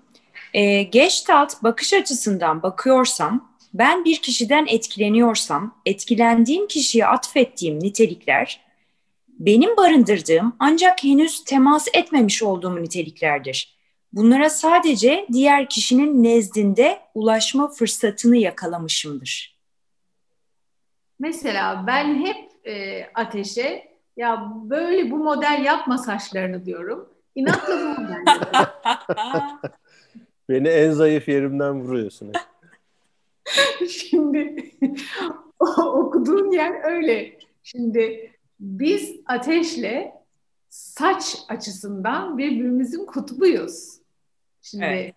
E, Gestalt bakış açısından bakıyorsam ben bir kişiden etkileniyorsam etkilendiğim kişiye atfettiğim nitelikler benim barındırdığım ancak henüz temas etmemiş olduğum niteliklerdir. Bunlara sadece diğer kişinin nezdinde ulaşma fırsatını yakalamışımdır. Mesela ben hep e, ateşe ya böyle bu model yapma saçlarını diyorum. İnatla bu model Beni en zayıf yerimden vuruyorsun. Şimdi okuduğun yer öyle. Şimdi biz ateşle saç açısından birbirimizin kutbuyuz. Şimdi evet.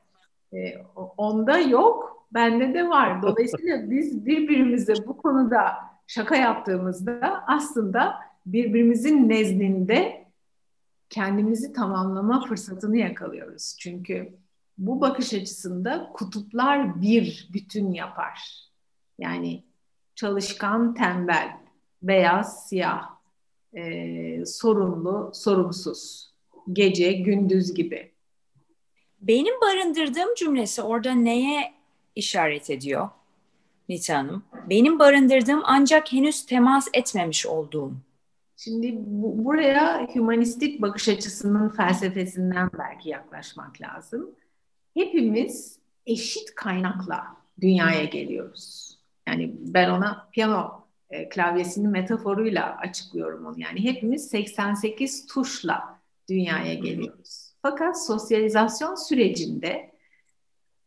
e, onda yok, bende de var. Dolayısıyla biz birbirimize bu konuda şaka yaptığımızda aslında birbirimizin nezdinde kendimizi tamamlama fırsatını yakalıyoruz. Çünkü bu bakış açısında kutuplar bir bütün yapar. Yani çalışkan, tembel, beyaz, siyah, e, sorumlu, sorumsuz, gece, gündüz gibi. Benim barındırdığım cümlesi orada neye işaret ediyor Nita Hanım? Benim barındırdığım ancak henüz temas etmemiş olduğum. Şimdi bu, buraya hümanistik bakış açısının felsefesinden belki yaklaşmak lazım. Hepimiz eşit kaynakla dünyaya geliyoruz. Yani ben ona piyano e, klavyesinin metaforuyla açıklıyorum onu. Yani hepimiz 88 tuşla dünyaya geliyoruz. Fakat sosyalizasyon sürecinde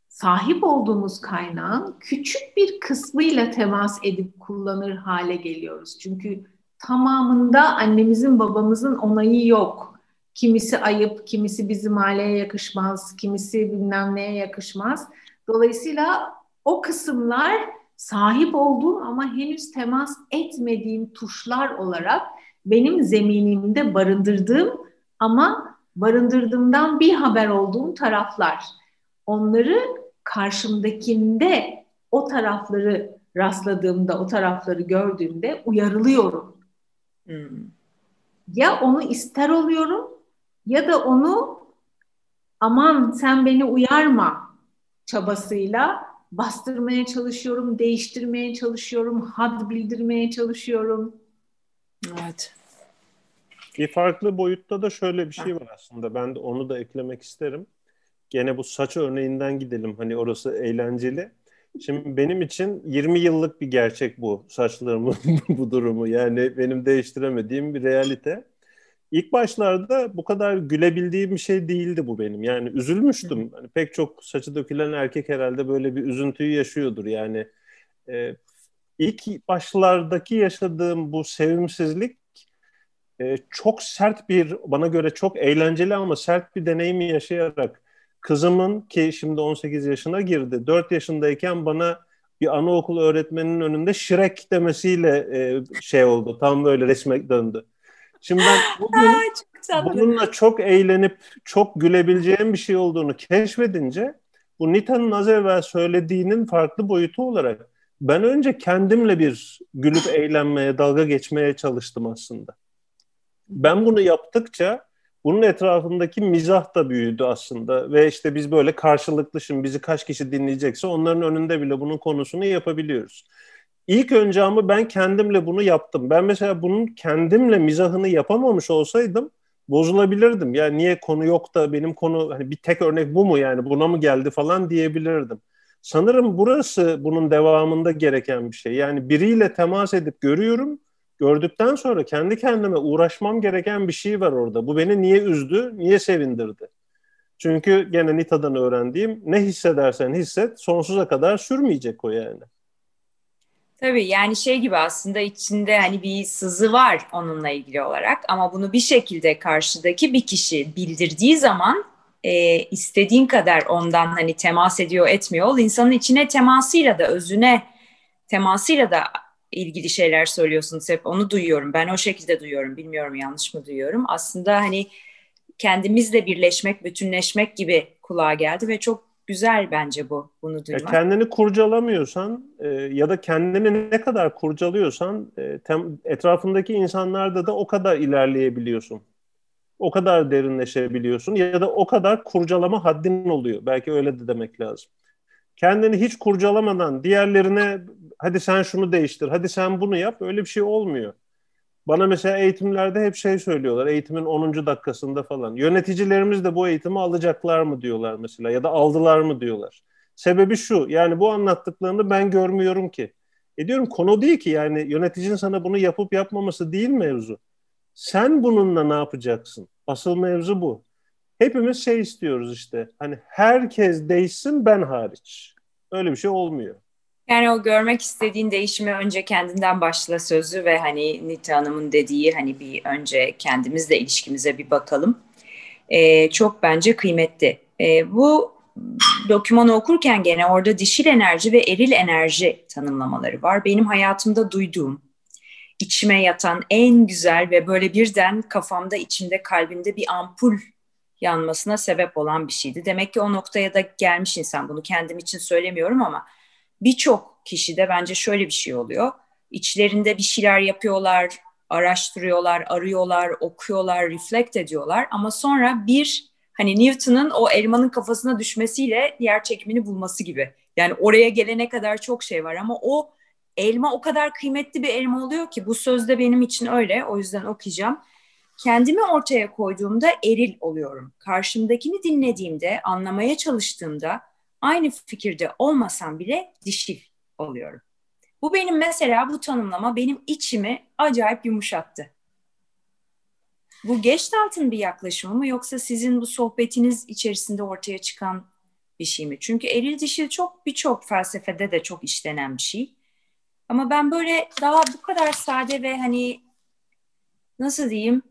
sahip olduğumuz kaynağın küçük bir kısmıyla temas edip kullanır hale geliyoruz. Çünkü tamamında annemizin babamızın onayı yok. Kimisi ayıp, kimisi bizim aileye yakışmaz, kimisi bilmem neye yakışmaz. Dolayısıyla o kısımlar sahip olduğum ama henüz temas etmediğim tuşlar olarak benim zeminimde barındırdığım ama barındırdığımdan bir haber olduğum taraflar. Onları karşımdakinde o tarafları rastladığımda, o tarafları gördüğümde uyarılıyorum. Hmm. Ya onu ister oluyorum ya da onu aman sen beni uyarma çabasıyla bastırmaya çalışıyorum, değiştirmeye çalışıyorum, had bildirmeye çalışıyorum. Evet. Bir farklı boyutta da şöyle bir şey var aslında. Ben de onu da eklemek isterim. Gene bu saç örneğinden gidelim. Hani orası eğlenceli. Şimdi benim için 20 yıllık bir gerçek bu saçlarımın bu durumu. Yani benim değiştiremediğim bir realite. İlk başlarda bu kadar gülebildiğim bir şey değildi bu benim. Yani üzülmüştüm. Hani pek çok saçı dökülen erkek herhalde böyle bir üzüntüyü yaşıyordur. Yani e, ilk başlardaki yaşadığım bu sevimsizlik e, çok sert bir, bana göre çok eğlenceli ama sert bir deneyimi yaşayarak kızımın ki şimdi 18 yaşına girdi. 4 yaşındayken bana bir anaokul öğretmeninin önünde Shrek demesiyle e, şey oldu. Tam böyle resme döndü. Şimdi ben bugün çok bununla çok eğlenip çok gülebileceğim bir şey olduğunu keşfedince bu Nita'nın az evvel söylediğinin farklı boyutu olarak ben önce kendimle bir gülüp eğlenmeye, dalga geçmeye çalıştım aslında. Ben bunu yaptıkça bunun etrafındaki mizah da büyüdü aslında ve işte biz böyle karşılıklı şimdi bizi kaç kişi dinleyecekse onların önünde bile bunun konusunu yapabiliyoruz. İlk önce ama ben kendimle bunu yaptım. Ben mesela bunun kendimle mizahını yapamamış olsaydım bozulabilirdim. Ya niye konu yok da benim konu hani bir tek örnek bu mu yani buna mı geldi falan diyebilirdim. Sanırım burası bunun devamında gereken bir şey. Yani biriyle temas edip görüyorum. Gördükten sonra kendi kendime uğraşmam gereken bir şey var orada. Bu beni niye üzdü, niye sevindirdi? Çünkü gene Nita'dan öğrendiğim ne hissedersen hisset sonsuza kadar sürmeyecek o yani. Tabii yani şey gibi aslında içinde hani bir sızı var onunla ilgili olarak ama bunu bir şekilde karşıdaki bir kişi bildirdiği zaman e, istediğin kadar ondan hani temas ediyor etmiyor ol insanın içine temasıyla da özüne temasıyla da ilgili şeyler söylüyorsunuz hep onu duyuyorum ben o şekilde duyuyorum bilmiyorum yanlış mı duyuyorum aslında hani kendimizle birleşmek bütünleşmek gibi kulağa geldi ve çok güzel bence bu bunu duymak. Ya kendini kurcalamıyorsan e, ya da kendini ne kadar kurcalıyorsan e, tem, etrafındaki insanlarda da o kadar ilerleyebiliyorsun. O kadar derinleşebiliyorsun ya da o kadar kurcalama haddin oluyor. Belki öyle de demek lazım. Kendini hiç kurcalamadan diğerlerine hadi sen şunu değiştir, hadi sen bunu yap öyle bir şey olmuyor. Bana mesela eğitimlerde hep şey söylüyorlar. Eğitimin 10. dakikasında falan. Yöneticilerimiz de bu eğitimi alacaklar mı diyorlar mesela ya da aldılar mı diyorlar. Sebebi şu. Yani bu anlattıklarını ben görmüyorum ki. E diyorum konu değil ki yani yöneticinin sana bunu yapıp yapmaması değil mevzu. Sen bununla ne yapacaksın? Asıl mevzu bu. Hepimiz şey istiyoruz işte. Hani herkes değişsin ben hariç. Öyle bir şey olmuyor. Yani o görmek istediğin değişimi önce kendinden başla sözü ve hani Nita Hanım'ın dediği hani bir önce kendimizle ilişkimize bir bakalım. Ee, çok bence kıymetli. Ee, bu dokümanı okurken gene orada dişil enerji ve eril enerji tanımlamaları var. Benim hayatımda duyduğum, içime yatan en güzel ve böyle birden kafamda, içimde, kalbimde bir ampul yanmasına sebep olan bir şeydi. Demek ki o noktaya da gelmiş insan. Bunu kendim için söylemiyorum ama birçok kişide bence şöyle bir şey oluyor. İçlerinde bir şeyler yapıyorlar, araştırıyorlar, arıyorlar, okuyorlar, reflect ediyorlar ama sonra bir hani Newton'un o elmanın kafasına düşmesiyle yer çekimini bulması gibi. Yani oraya gelene kadar çok şey var ama o elma o kadar kıymetli bir elma oluyor ki bu sözde benim için öyle. O yüzden okuyacağım. Kendimi ortaya koyduğumda eril oluyorum. Karşımdakini dinlediğimde, anlamaya çalıştığımda aynı fikirde olmasam bile dişil oluyorum. Bu benim mesela bu tanımlama benim içimi acayip yumuşattı. Bu Gestalt'ın bir yaklaşımı mı yoksa sizin bu sohbetiniz içerisinde ortaya çıkan bir şey mi? Çünkü eril dişil çok birçok felsefede de çok işlenen bir şey. Ama ben böyle daha bu kadar sade ve hani nasıl diyeyim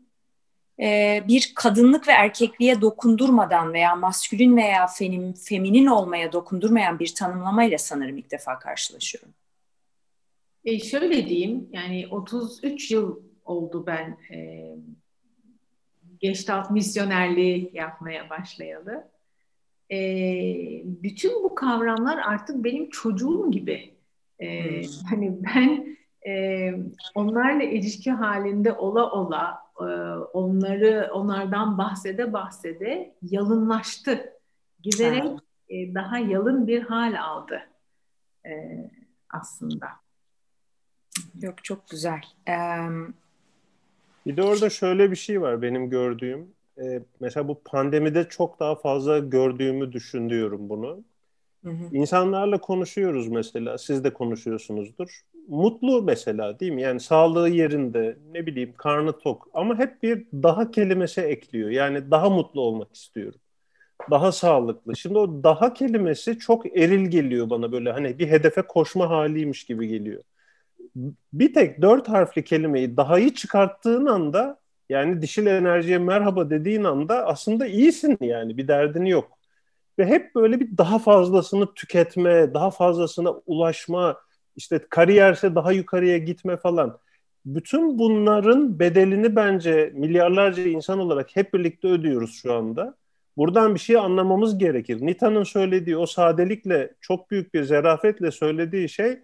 e, bir kadınlık ve erkekliğe dokundurmadan veya maskülin veya femin, feminin olmaya dokundurmayan bir tanımlamayla sanırım ilk defa karşılaşıyorum. E şöyle diyeyim, yani 33 yıl oldu ben e, Gestalt misyonerliği yapmaya başlayalı. E, bütün bu kavramlar artık benim çocuğum gibi. E, hmm. Hani ben e, onlarla ilişki halinde ola ola onları onlardan bahsede bahsede yalınlaştı. Giderek e, daha yalın bir hal aldı e, aslında. Yok çok güzel. Um... Bir de orada şöyle bir şey var benim gördüğüm. Ee, mesela bu pandemide çok daha fazla gördüğümü düşünüyorum bunu. Hı hı. İnsanlarla konuşuyoruz mesela. Siz de konuşuyorsunuzdur mutlu mesela değil mi? Yani sağlığı yerinde, ne bileyim karnı tok ama hep bir daha kelimesi ekliyor. Yani daha mutlu olmak istiyorum. Daha sağlıklı. Şimdi o daha kelimesi çok eril geliyor bana böyle hani bir hedefe koşma haliymiş gibi geliyor. Bir tek dört harfli kelimeyi daha iyi çıkarttığın anda yani dişil enerjiye merhaba dediğin anda aslında iyisin yani bir derdin yok. Ve hep böyle bir daha fazlasını tüketme, daha fazlasına ulaşma, işte kariyerse daha yukarıya gitme falan. Bütün bunların bedelini bence milyarlarca insan olarak hep birlikte ödüyoruz şu anda. Buradan bir şey anlamamız gerekir. Nita'nın söylediği o sadelikle çok büyük bir zerafetle söylediği şey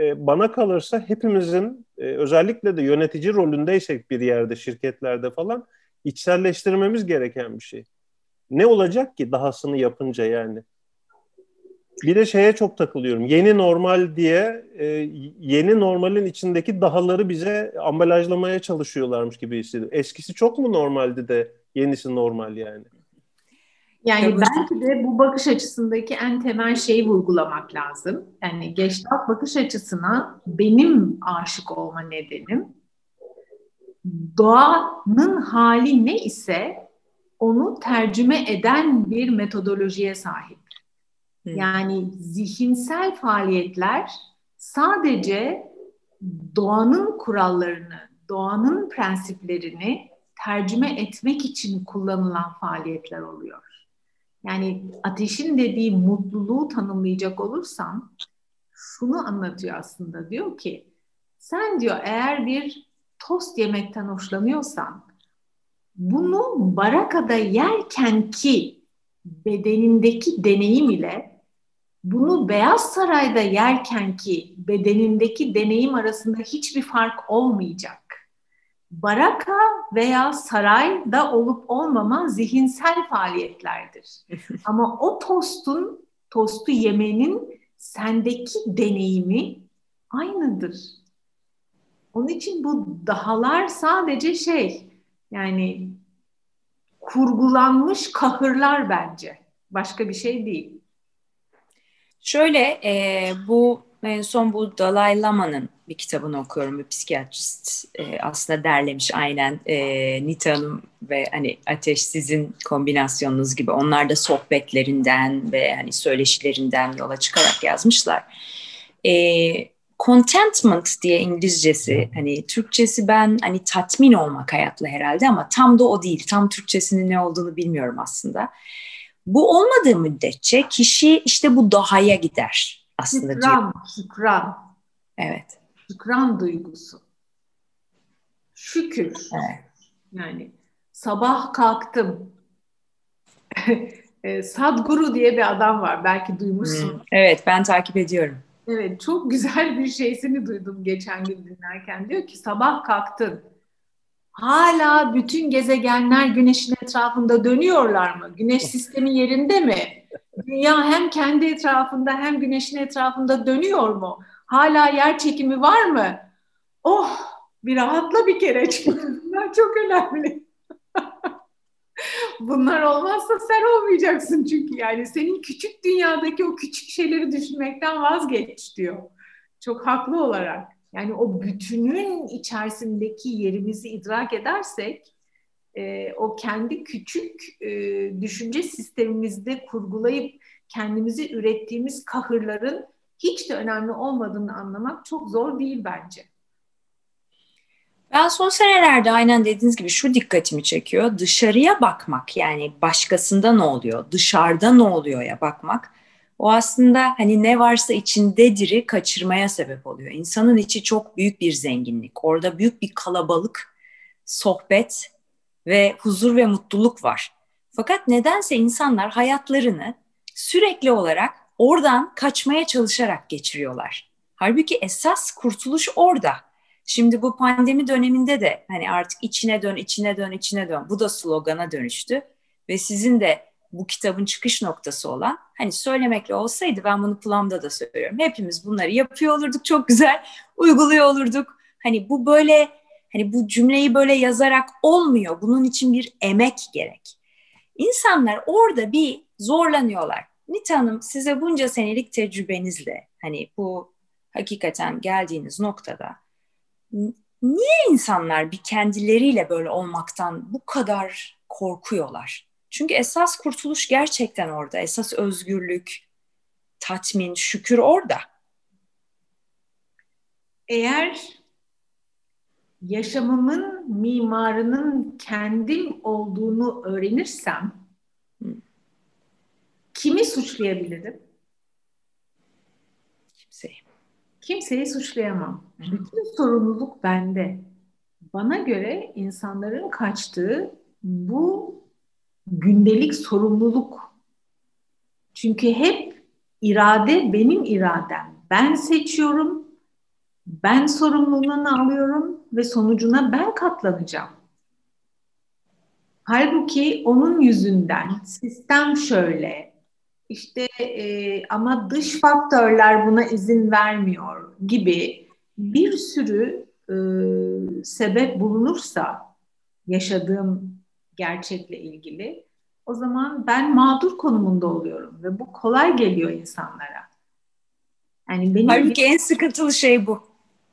e, bana kalırsa hepimizin e, özellikle de yönetici rolündeysek bir yerde şirketlerde falan içselleştirmemiz gereken bir şey. Ne olacak ki dahasını yapınca yani? Bir de şeye çok takılıyorum. Yeni normal diye e, yeni normalin içindeki dahaları bize ambalajlamaya çalışıyorlarmış gibi hissediyorum. Eskisi çok mu normaldi de yenisi normal yani? Yani belki de bu bakış açısındaki en temel şeyi vurgulamak lazım. Yani Gestalt bakış açısına benim aşık olma nedenim doğanın hali ne ise onu tercüme eden bir metodolojiye sahip. Yani zihinsel faaliyetler sadece doğanın kurallarını, doğanın prensiplerini tercüme etmek için kullanılan faaliyetler oluyor. Yani ateşin dediği mutluluğu tanımlayacak olursam şunu anlatıyor aslında. Diyor ki sen diyor eğer bir tost yemekten hoşlanıyorsan bunu barakada yerken ki bedenindeki deneyim ile bunu Beyaz Saray'da yerken ki bedenindeki deneyim arasında hiçbir fark olmayacak. Baraka veya sarayda olup olmama zihinsel faaliyetlerdir. Ama o tostun, tostu yemenin sendeki deneyimi aynıdır. Onun için bu dahalar sadece şey yani kurgulanmış kahırlar bence. Başka bir şey değil. Şöyle e, bu en son bu Dalai Lama'nın bir kitabını okuyorum. Bir psikiyatrist e, aslında derlemiş aynen e, Nita Hanım ve hani Ateş sizin kombinasyonunuz gibi. Onlar da sohbetlerinden ve hani söyleşilerinden yola çıkarak yazmışlar. E, contentment diye İngilizcesi hani Türkçesi ben hani tatmin olmak hayatla herhalde ama tam da o değil. Tam Türkçesinin ne olduğunu bilmiyorum aslında. Bu olmadığı müddetçe kişi işte bu dahaya gider aslında şükran, diyor. Şükran. Evet. Şükran duygusu. Şükür. Evet. Yani sabah kalktım. E, Sadguru diye bir adam var. Belki duymuşsun. Hmm, evet ben takip ediyorum. Evet çok güzel bir şeysini duydum geçen gün dinlerken. Diyor ki sabah kalktın hala bütün gezegenler güneşin etrafında dönüyorlar mı? Güneş sistemi yerinde mi? Dünya hem kendi etrafında hem güneşin etrafında dönüyor mu? Hala yer çekimi var mı? Oh bir rahatla bir kere çünkü bunlar çok önemli. Bunlar olmazsa sen olmayacaksın çünkü yani senin küçük dünyadaki o küçük şeyleri düşünmekten vazgeç diyor. Çok haklı olarak. Yani o bütünün içerisindeki yerimizi idrak edersek e, o kendi küçük e, düşünce sistemimizde kurgulayıp kendimizi ürettiğimiz kahırların hiç de önemli olmadığını anlamak çok zor değil bence. Ben son senelerde aynen dediğiniz gibi şu dikkatimi çekiyor. Dışarıya bakmak yani başkasında ne oluyor, dışarıda ne oluyor ya bakmak o aslında hani ne varsa içindedir'i kaçırmaya sebep oluyor. İnsanın içi çok büyük bir zenginlik. Orada büyük bir kalabalık, sohbet ve huzur ve mutluluk var. Fakat nedense insanlar hayatlarını sürekli olarak oradan kaçmaya çalışarak geçiriyorlar. Halbuki esas kurtuluş orada. Şimdi bu pandemi döneminde de hani artık içine dön, içine dön, içine dön. Bu da slogana dönüştü. Ve sizin de bu kitabın çıkış noktası olan hani söylemekle olsaydı ben bunu planda da söylüyorum. Hepimiz bunları yapıyor olurduk çok güzel uyguluyor olurduk. Hani bu böyle hani bu cümleyi böyle yazarak olmuyor. Bunun için bir emek gerek. İnsanlar orada bir zorlanıyorlar. Nita Hanım size bunca senelik tecrübenizle hani bu hakikaten geldiğiniz noktada niye insanlar bir kendileriyle böyle olmaktan bu kadar korkuyorlar? Çünkü esas kurtuluş gerçekten orada. Esas özgürlük, tatmin, şükür orada. Eğer yaşamımın mimarının kendim olduğunu öğrenirsem kimi suçlayabilirim? Kimseyi. Kimseyi suçlayamam. Bütün sorumluluk bende. Bana göre insanların kaçtığı bu gündelik sorumluluk. Çünkü hep irade benim iradem. Ben seçiyorum, ben sorumluluğunu alıyorum ve sonucuna ben katlanacağım. Halbuki onun yüzünden sistem şöyle, işte e, ama dış faktörler buna izin vermiyor gibi bir sürü e, sebep bulunursa yaşadığım gerçekle ilgili o zaman ben mağdur konumunda oluyorum ve bu kolay geliyor insanlara. Yani benim Halbuki en sıkıntılı şey bu.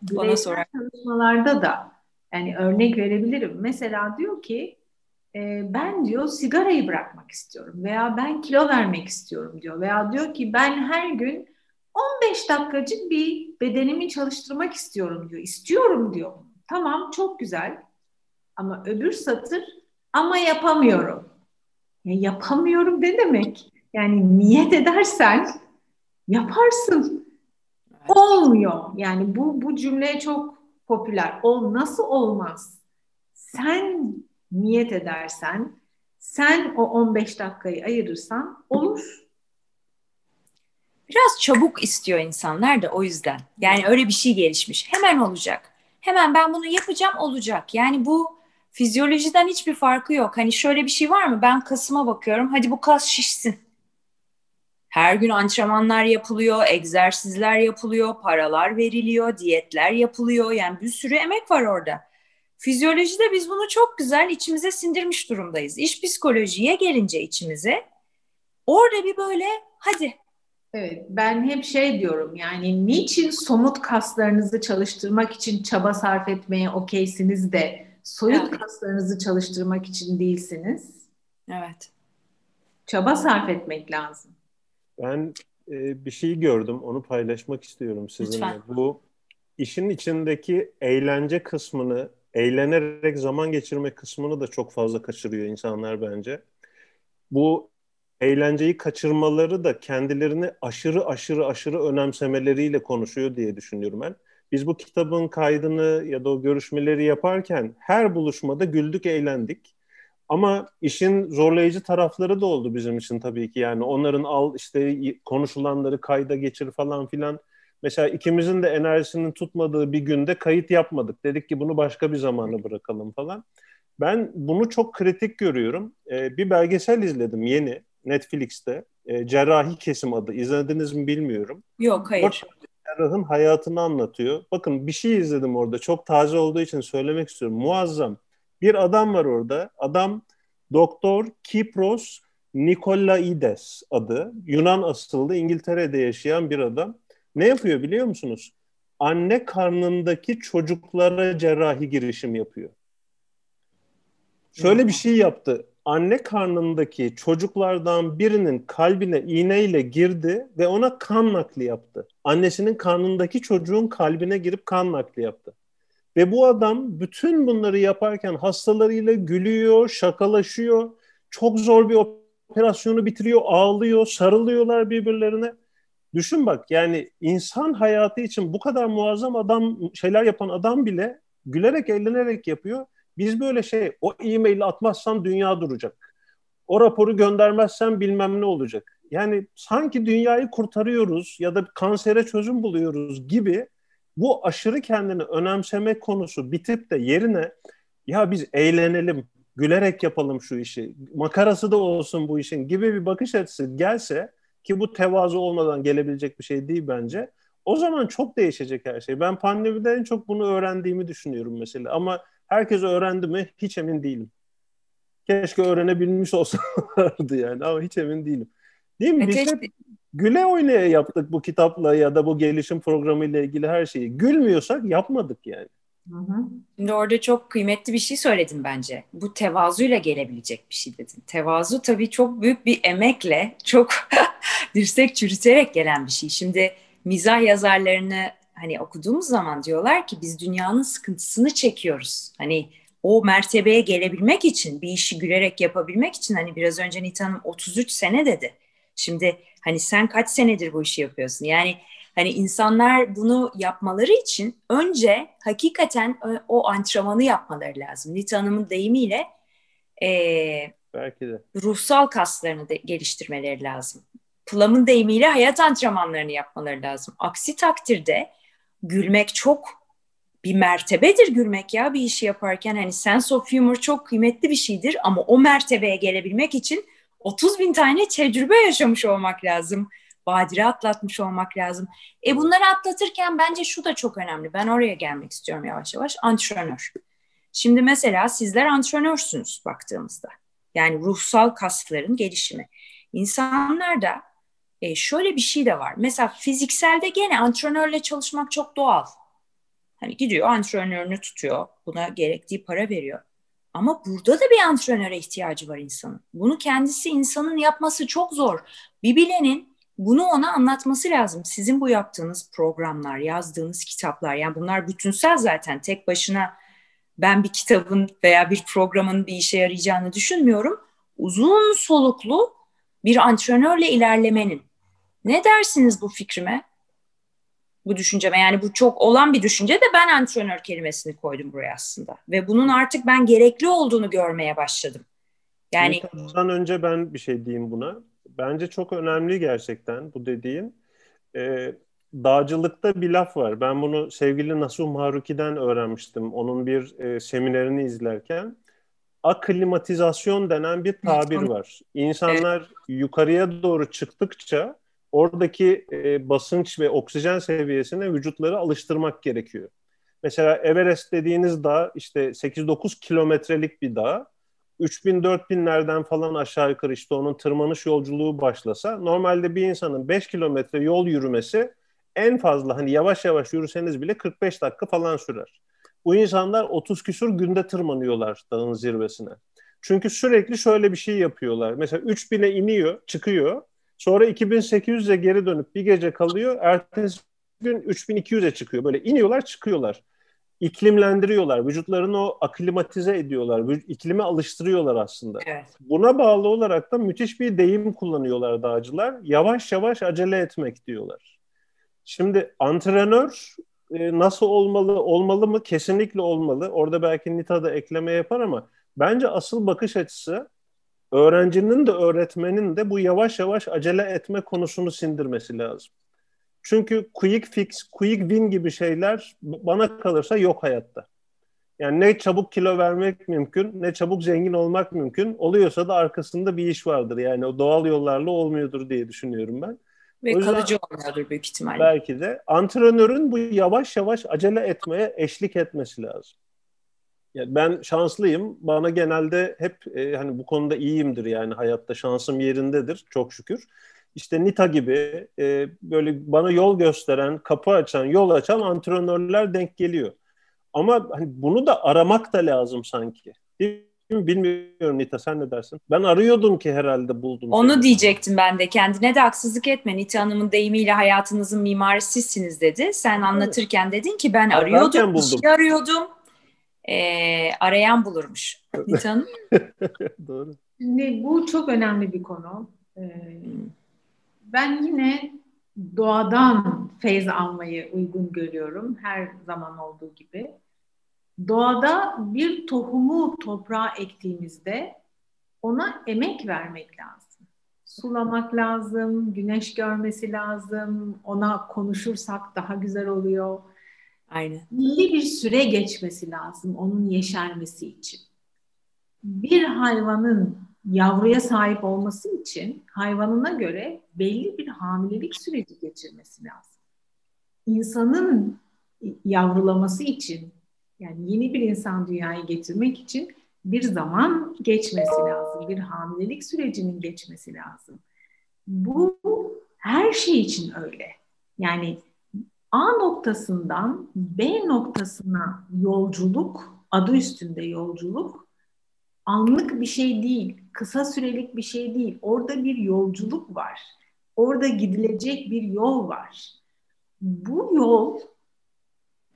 Bana sorar. Çalışmalarda da yani örnek verebilirim. Mesela diyor ki e, ben diyor sigarayı bırakmak istiyorum veya ben kilo vermek istiyorum diyor veya diyor ki ben her gün 15 dakikacık bir bedenimi çalıştırmak istiyorum diyor. İstiyorum diyor. Tamam çok güzel ama öbür satır ama yapamıyorum. Ya yapamıyorum ne demek? Yani niyet edersen yaparsın. Olmuyor. Yani bu bu cümle çok popüler. O nasıl olmaz? Sen niyet edersen, sen o 15 dakikayı ayırırsan olur. Biraz çabuk istiyor insanlar da o yüzden. Yani öyle bir şey gelişmiş. Hemen olacak. Hemen ben bunu yapacağım olacak. Yani bu fizyolojiden hiçbir farkı yok. Hani şöyle bir şey var mı? Ben kasıma bakıyorum. Hadi bu kas şişsin. Her gün antrenmanlar yapılıyor, egzersizler yapılıyor, paralar veriliyor, diyetler yapılıyor. Yani bir sürü emek var orada. Fizyolojide biz bunu çok güzel içimize sindirmiş durumdayız. İş psikolojiye gelince içimize orada bir böyle hadi. Evet ben hep şey diyorum yani niçin somut kaslarınızı çalıştırmak için çaba sarf etmeye okeysiniz de soyut evet. kaslarınızı çalıştırmak için değilsiniz? Evet. Çaba sarf etmek lazım. Ben e, bir şey gördüm, onu paylaşmak istiyorum sizinle. Lütfen. Bu işin içindeki eğlence kısmını, eğlenerek zaman geçirme kısmını da çok fazla kaçırıyor insanlar bence. Bu eğlenceyi kaçırmaları da kendilerini aşırı aşırı aşırı önemsemeleriyle konuşuyor diye düşünüyorum ben. Biz bu kitabın kaydını ya da o görüşmeleri yaparken her buluşmada güldük, eğlendik. Ama işin zorlayıcı tarafları da oldu bizim için tabii ki. Yani onların al işte konuşulanları kayda geçir falan filan. Mesela ikimizin de enerjisinin tutmadığı bir günde kayıt yapmadık. Dedik ki bunu başka bir zamana bırakalım falan. Ben bunu çok kritik görüyorum. Ee, bir belgesel izledim yeni Netflix'te. Ee, Cerrahi Kesim adı. İzlediniz mi bilmiyorum. Yok hayır. Cerrahın hayatını anlatıyor. Bakın bir şey izledim orada. Çok taze olduğu için söylemek istiyorum. Muazzam. Bir adam var orada. Adam Doktor Kipros Nikolaides adı. Yunan asıllı İngiltere'de yaşayan bir adam. Ne yapıyor biliyor musunuz? Anne karnındaki çocuklara cerrahi girişim yapıyor. Şöyle bir şey yaptı. Anne karnındaki çocuklardan birinin kalbine iğneyle girdi ve ona kan nakli yaptı. Annesinin karnındaki çocuğun kalbine girip kan nakli yaptı. Ve bu adam bütün bunları yaparken hastalarıyla gülüyor, şakalaşıyor. Çok zor bir operasyonu bitiriyor, ağlıyor, sarılıyorlar birbirlerine. Düşün bak yani insan hayatı için bu kadar muazzam adam şeyler yapan adam bile gülerek eğlenerek yapıyor. Biz böyle şey o e-maili atmazsan dünya duracak. O raporu göndermezsen bilmem ne olacak. Yani sanki dünyayı kurtarıyoruz ya da kansere çözüm buluyoruz gibi bu aşırı kendini önemseme konusu bitip de yerine ya biz eğlenelim, gülerek yapalım şu işi, makarası da olsun bu işin gibi bir bakış açısı gelse ki bu tevazu olmadan gelebilecek bir şey değil bence. O zaman çok değişecek her şey. Ben pandemide en çok bunu öğrendiğimi düşünüyorum mesela. Ama herkes öğrendi mi hiç emin değilim. Keşke öğrenebilmiş olsalardı yani ama hiç emin değilim. Değil mi? Biz hep güle oynaya yaptık bu kitapla ya da bu gelişim programı ile ilgili her şeyi. Gülmüyorsak yapmadık yani. Hı hı. Şimdi orada çok kıymetli bir şey söyledin bence. Bu tevazuyla gelebilecek bir şey dedin. Tevazu tabii çok büyük bir emekle, çok dirsek çürüterek gelen bir şey. Şimdi mizah yazarlarını hani okuduğumuz zaman diyorlar ki biz dünyanın sıkıntısını çekiyoruz. Hani o mertebeye gelebilmek için, bir işi gülerek yapabilmek için hani biraz önce Nita Hanım 33 sene dedi. Şimdi hani sen kaç senedir bu işi yapıyorsun? Yani hani insanlar bunu yapmaları için önce hakikaten o antrenmanı yapmaları lazım. Nita Hanım'ın deyimiyle e, Belki de. ruhsal kaslarını de geliştirmeleri lazım. Plum'un deyimiyle hayat antrenmanlarını yapmaları lazım. Aksi takdirde gülmek çok bir mertebedir gülmek ya bir işi yaparken. Hani sense of humor çok kıymetli bir şeydir ama o mertebeye gelebilmek için 30 bin tane tecrübe yaşamış olmak lazım. Badire atlatmış olmak lazım. E bunları atlatırken bence şu da çok önemli. Ben oraya gelmek istiyorum yavaş yavaş. Antrenör. Şimdi mesela sizler antrenörsünüz baktığımızda. Yani ruhsal kasların gelişimi. İnsanlarda e, şöyle bir şey de var. Mesela fizikselde gene antrenörle çalışmak çok doğal. Hani gidiyor antrenörünü tutuyor. Buna gerektiği para veriyor. Ama burada da bir antrenöre ihtiyacı var insanın. Bunu kendisi insanın yapması çok zor. Bir bilenin bunu ona anlatması lazım. Sizin bu yaptığınız programlar, yazdığınız kitaplar yani bunlar bütünsel zaten tek başına ben bir kitabın veya bir programın bir işe yarayacağını düşünmüyorum. Uzun soluklu bir antrenörle ilerlemenin. Ne dersiniz bu fikrime? Bu düşünceme yani bu çok olan bir düşünce de ben antrenör kelimesini koydum buraya aslında. Ve bunun artık ben gerekli olduğunu görmeye başladım. Yani Bundan önce ben bir şey diyeyim buna. Bence çok önemli gerçekten bu dediğin. Ee, dağcılıkta bir laf var. Ben bunu sevgili Nasuh Maruki'den öğrenmiştim. Onun bir e, seminerini izlerken. Aklimatizasyon denen bir tabir var. İnsanlar yukarıya doğru çıktıkça oradaki e, basınç ve oksijen seviyesine vücutları alıştırmak gerekiyor. Mesela Everest dediğiniz dağ işte 8-9 kilometrelik bir dağ. 3000-4000'lerden falan aşağı yukarı işte onun tırmanış yolculuğu başlasa normalde bir insanın 5 kilometre yol yürümesi en fazla hani yavaş yavaş yürüseniz bile 45 dakika falan sürer. Bu insanlar 30 küsur günde tırmanıyorlar dağın zirvesine. Çünkü sürekli şöyle bir şey yapıyorlar. Mesela 3000'e iniyor, çıkıyor. Sonra 2800'e geri dönüp bir gece kalıyor. Ertesi gün 3200'e çıkıyor. Böyle iniyorlar, çıkıyorlar. İklimlendiriyorlar. Vücutlarını o aklimatize ediyorlar. İklime alıştırıyorlar aslında. Evet. Buna bağlı olarak da müthiş bir deyim kullanıyorlar dağcılar. Yavaş yavaş acele etmek diyorlar. Şimdi antrenör e, nasıl olmalı, olmalı mı? Kesinlikle olmalı. Orada belki Nita da ekleme yapar ama bence asıl bakış açısı öğrencinin de öğretmenin de bu yavaş yavaş acele etme konusunu sindirmesi lazım. Çünkü quick fix, quick win gibi şeyler bana kalırsa yok hayatta. Yani ne çabuk kilo vermek mümkün, ne çabuk zengin olmak mümkün. Oluyorsa da arkasında bir iş vardır. Yani o doğal yollarla olmuyordur diye düşünüyorum ben. Ve kalıcı olmuyordur büyük ihtimalle. Belki de. Antrenörün bu yavaş yavaş acele etmeye eşlik etmesi lazım. Yani ben şanslıyım. Bana genelde hep e, hani bu konuda iyiyimdir yani hayatta şansım yerindedir çok şükür. İşte Nita gibi e, böyle bana yol gösteren, kapı açan, yol açan antrenörler denk geliyor. Ama hani bunu da aramak da lazım sanki. Değil Bilmiyorum Nita sen ne dersin? Ben arıyordum ki herhalde buldum. Onu seni. diyecektim ben de. Kendine de haksızlık etme. Nita Hanım'ın deyimiyle hayatınızın mimarı sizsiniz dedi. Sen anlatırken dedin ki ben arıyordum, şey arıyordum. Ee, arayan bulurmuş. Nita Hanım. Doğru. Şimdi bu çok önemli bir konu. Ee, ben yine doğadan feyz almayı uygun görüyorum. Her zaman olduğu gibi doğada bir tohumu toprağa ektiğimizde ona emek vermek lazım. Sulamak lazım, güneş görmesi lazım, ona konuşursak daha güzel oluyor. Aynen. Belli bir süre geçmesi lazım onun yeşermesi için. Bir hayvanın yavruya sahip olması için hayvanına göre belli bir hamilelik süreci geçirmesi lazım. İnsanın yavrulaması için yani yeni bir insan dünyaya getirmek için bir zaman geçmesi lazım. Bir hamilelik sürecinin geçmesi lazım. Bu her şey için öyle. Yani A noktasından B noktasına yolculuk, adı üstünde yolculuk anlık bir şey değil, kısa sürelik bir şey değil. Orada bir yolculuk var. Orada gidilecek bir yol var. Bu yol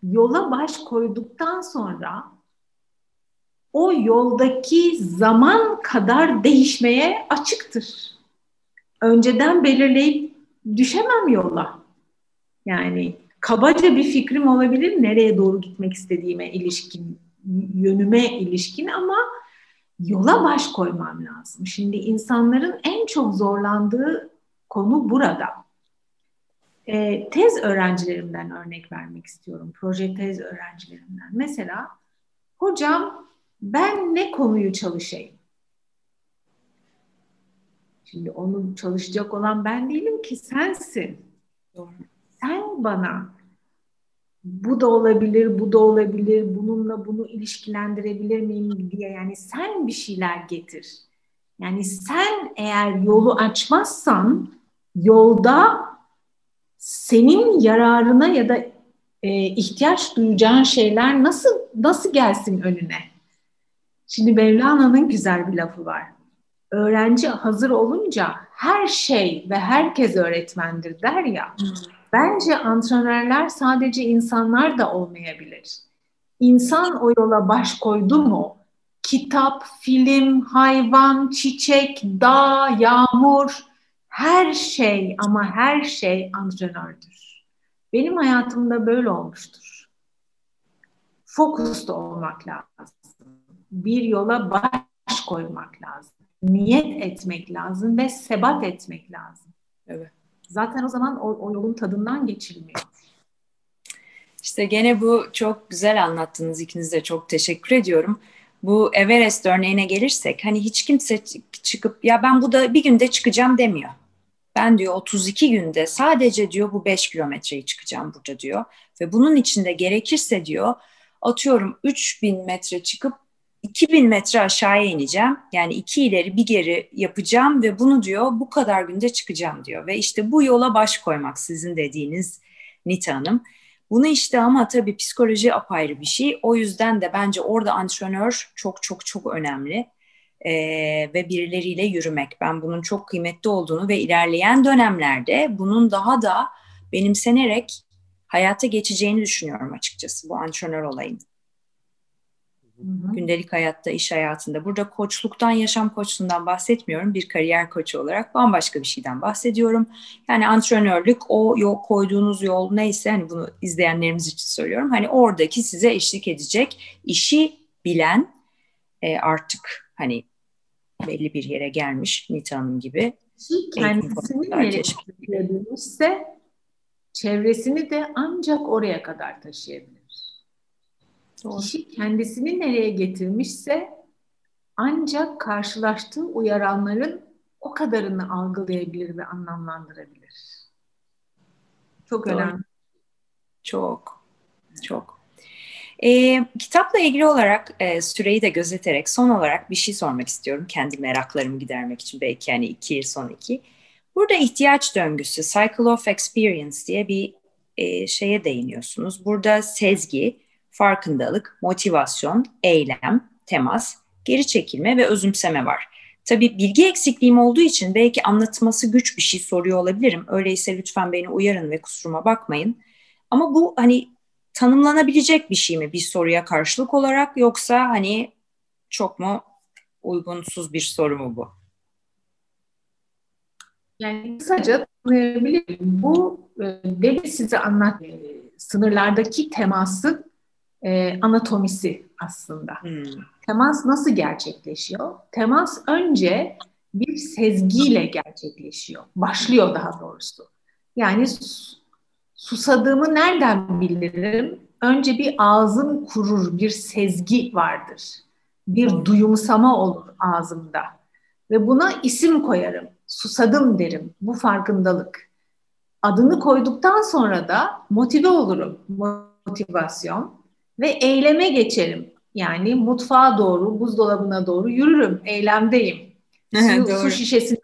yola baş koyduktan sonra o yoldaki zaman kadar değişmeye açıktır. Önceden belirleyip düşemem yola. Yani kabaca bir fikrim olabilir nereye doğru gitmek istediğime ilişkin, yönüme ilişkin ama yola baş koymam lazım. Şimdi insanların en çok zorlandığı konu burada. E, tez öğrencilerimden örnek vermek istiyorum. Proje tez öğrencilerimden. Mesela hocam ben ne konuyu çalışayım? Şimdi onu çalışacak olan ben değilim ki sensin. Doğru. Sen bana bu da olabilir, bu da olabilir, bununla bunu ilişkilendirebilir miyim diye yani sen bir şeyler getir. Yani sen eğer yolu açmazsan yolda senin yararına ya da e, ihtiyaç duyacağın şeyler nasıl nasıl gelsin önüne? Şimdi Mevlana'nın güzel bir lafı var. Öğrenci hazır olunca her şey ve herkes öğretmendir der ya. Hmm. Bence antrenörler sadece insanlar da olmayabilir. İnsan o yola baş koydu mu? Kitap, film, hayvan, çiçek, dağ, yağmur, her şey ama her şey antrenördür. Benim hayatımda böyle olmuştur. Fokusta olmak lazım. Bir yola baş koymak lazım. Niyet etmek lazım ve sebat etmek lazım. Evet. Zaten o zaman o, o yolun tadından geçilmiyor. İşte gene bu çok güzel anlattınız ikiniz de çok teşekkür ediyorum. Bu Everest örneğine gelirsek hani hiç kimse çıkıp ya ben bu da bir günde çıkacağım demiyor. Ben diyor 32 günde sadece diyor bu 5 kilometreyi çıkacağım burada diyor. Ve bunun içinde gerekirse diyor atıyorum 3000 metre çıkıp 2000 metre aşağıya ineceğim. Yani iki ileri bir geri yapacağım ve bunu diyor bu kadar günde çıkacağım diyor. Ve işte bu yola baş koymak sizin dediğiniz Nita Hanım. Bunu işte ama tabii psikoloji apayrı bir şey. O yüzden de bence orada antrenör çok çok çok önemli. Ee, ve birileriyle yürümek. Ben bunun çok kıymetli olduğunu ve ilerleyen dönemlerde bunun daha da benimsenerek hayata geçeceğini düşünüyorum açıkçası bu antrenör olayın. Hı Gündelik hayatta, iş hayatında. Burada koçluktan, yaşam koçluğundan bahsetmiyorum. Bir kariyer koçu olarak bambaşka bir şeyden bahsediyorum. Yani antrenörlük o yol koyduğunuz yol neyse hani bunu izleyenlerimiz için söylüyorum. Hani oradaki size eşlik edecek işi bilen e, artık hani belli bir yere gelmiş Nita Hanım gibi. Kendisini nereye çevresini de ancak oraya kadar taşıyabilir. Doğru. Kişi kendisini nereye getirmişse ancak karşılaştığı uyaranların o kadarını algılayabilir ve anlamlandırabilir. Çok Doğru. önemli. Çok, çok. E, kitapla ilgili olarak e, süreyi de gözeterek son olarak bir şey sormak istiyorum. Kendi meraklarımı gidermek için belki yani iki yıl son iki. Burada ihtiyaç döngüsü, Cycle of Experience diye bir e, şeye değiniyorsunuz. Burada sezgi, farkındalık, motivasyon, eylem, temas, geri çekilme ve özümseme var. Tabii bilgi eksikliğim olduğu için belki anlatması güç bir şey soruyor olabilirim. Öyleyse lütfen beni uyarın ve kusuruma bakmayın. Ama bu hani tanımlanabilecek bir şey mi bir soruya karşılık olarak yoksa hani çok mu uygunsuz bir soru mu bu? Yani kısaca tanımlayabilirim. Bu e, demin size anlat e, sınırlardaki teması e, anatomisi aslında. Hmm. Temas nasıl gerçekleşiyor? Temas önce bir sezgiyle gerçekleşiyor. Başlıyor daha doğrusu. Yani susadığımı nereden bilirim? Önce bir ağzım kurur, bir sezgi vardır. Bir hmm. duyumsama olur ağzımda. Ve buna isim koyarım. Susadım derim. Bu farkındalık. Adını koyduktan sonra da motive olurum. Motivasyon ve eyleme geçerim. Yani mutfağa doğru, buzdolabına doğru yürürüm, eylemdeyim. Su, su şişesini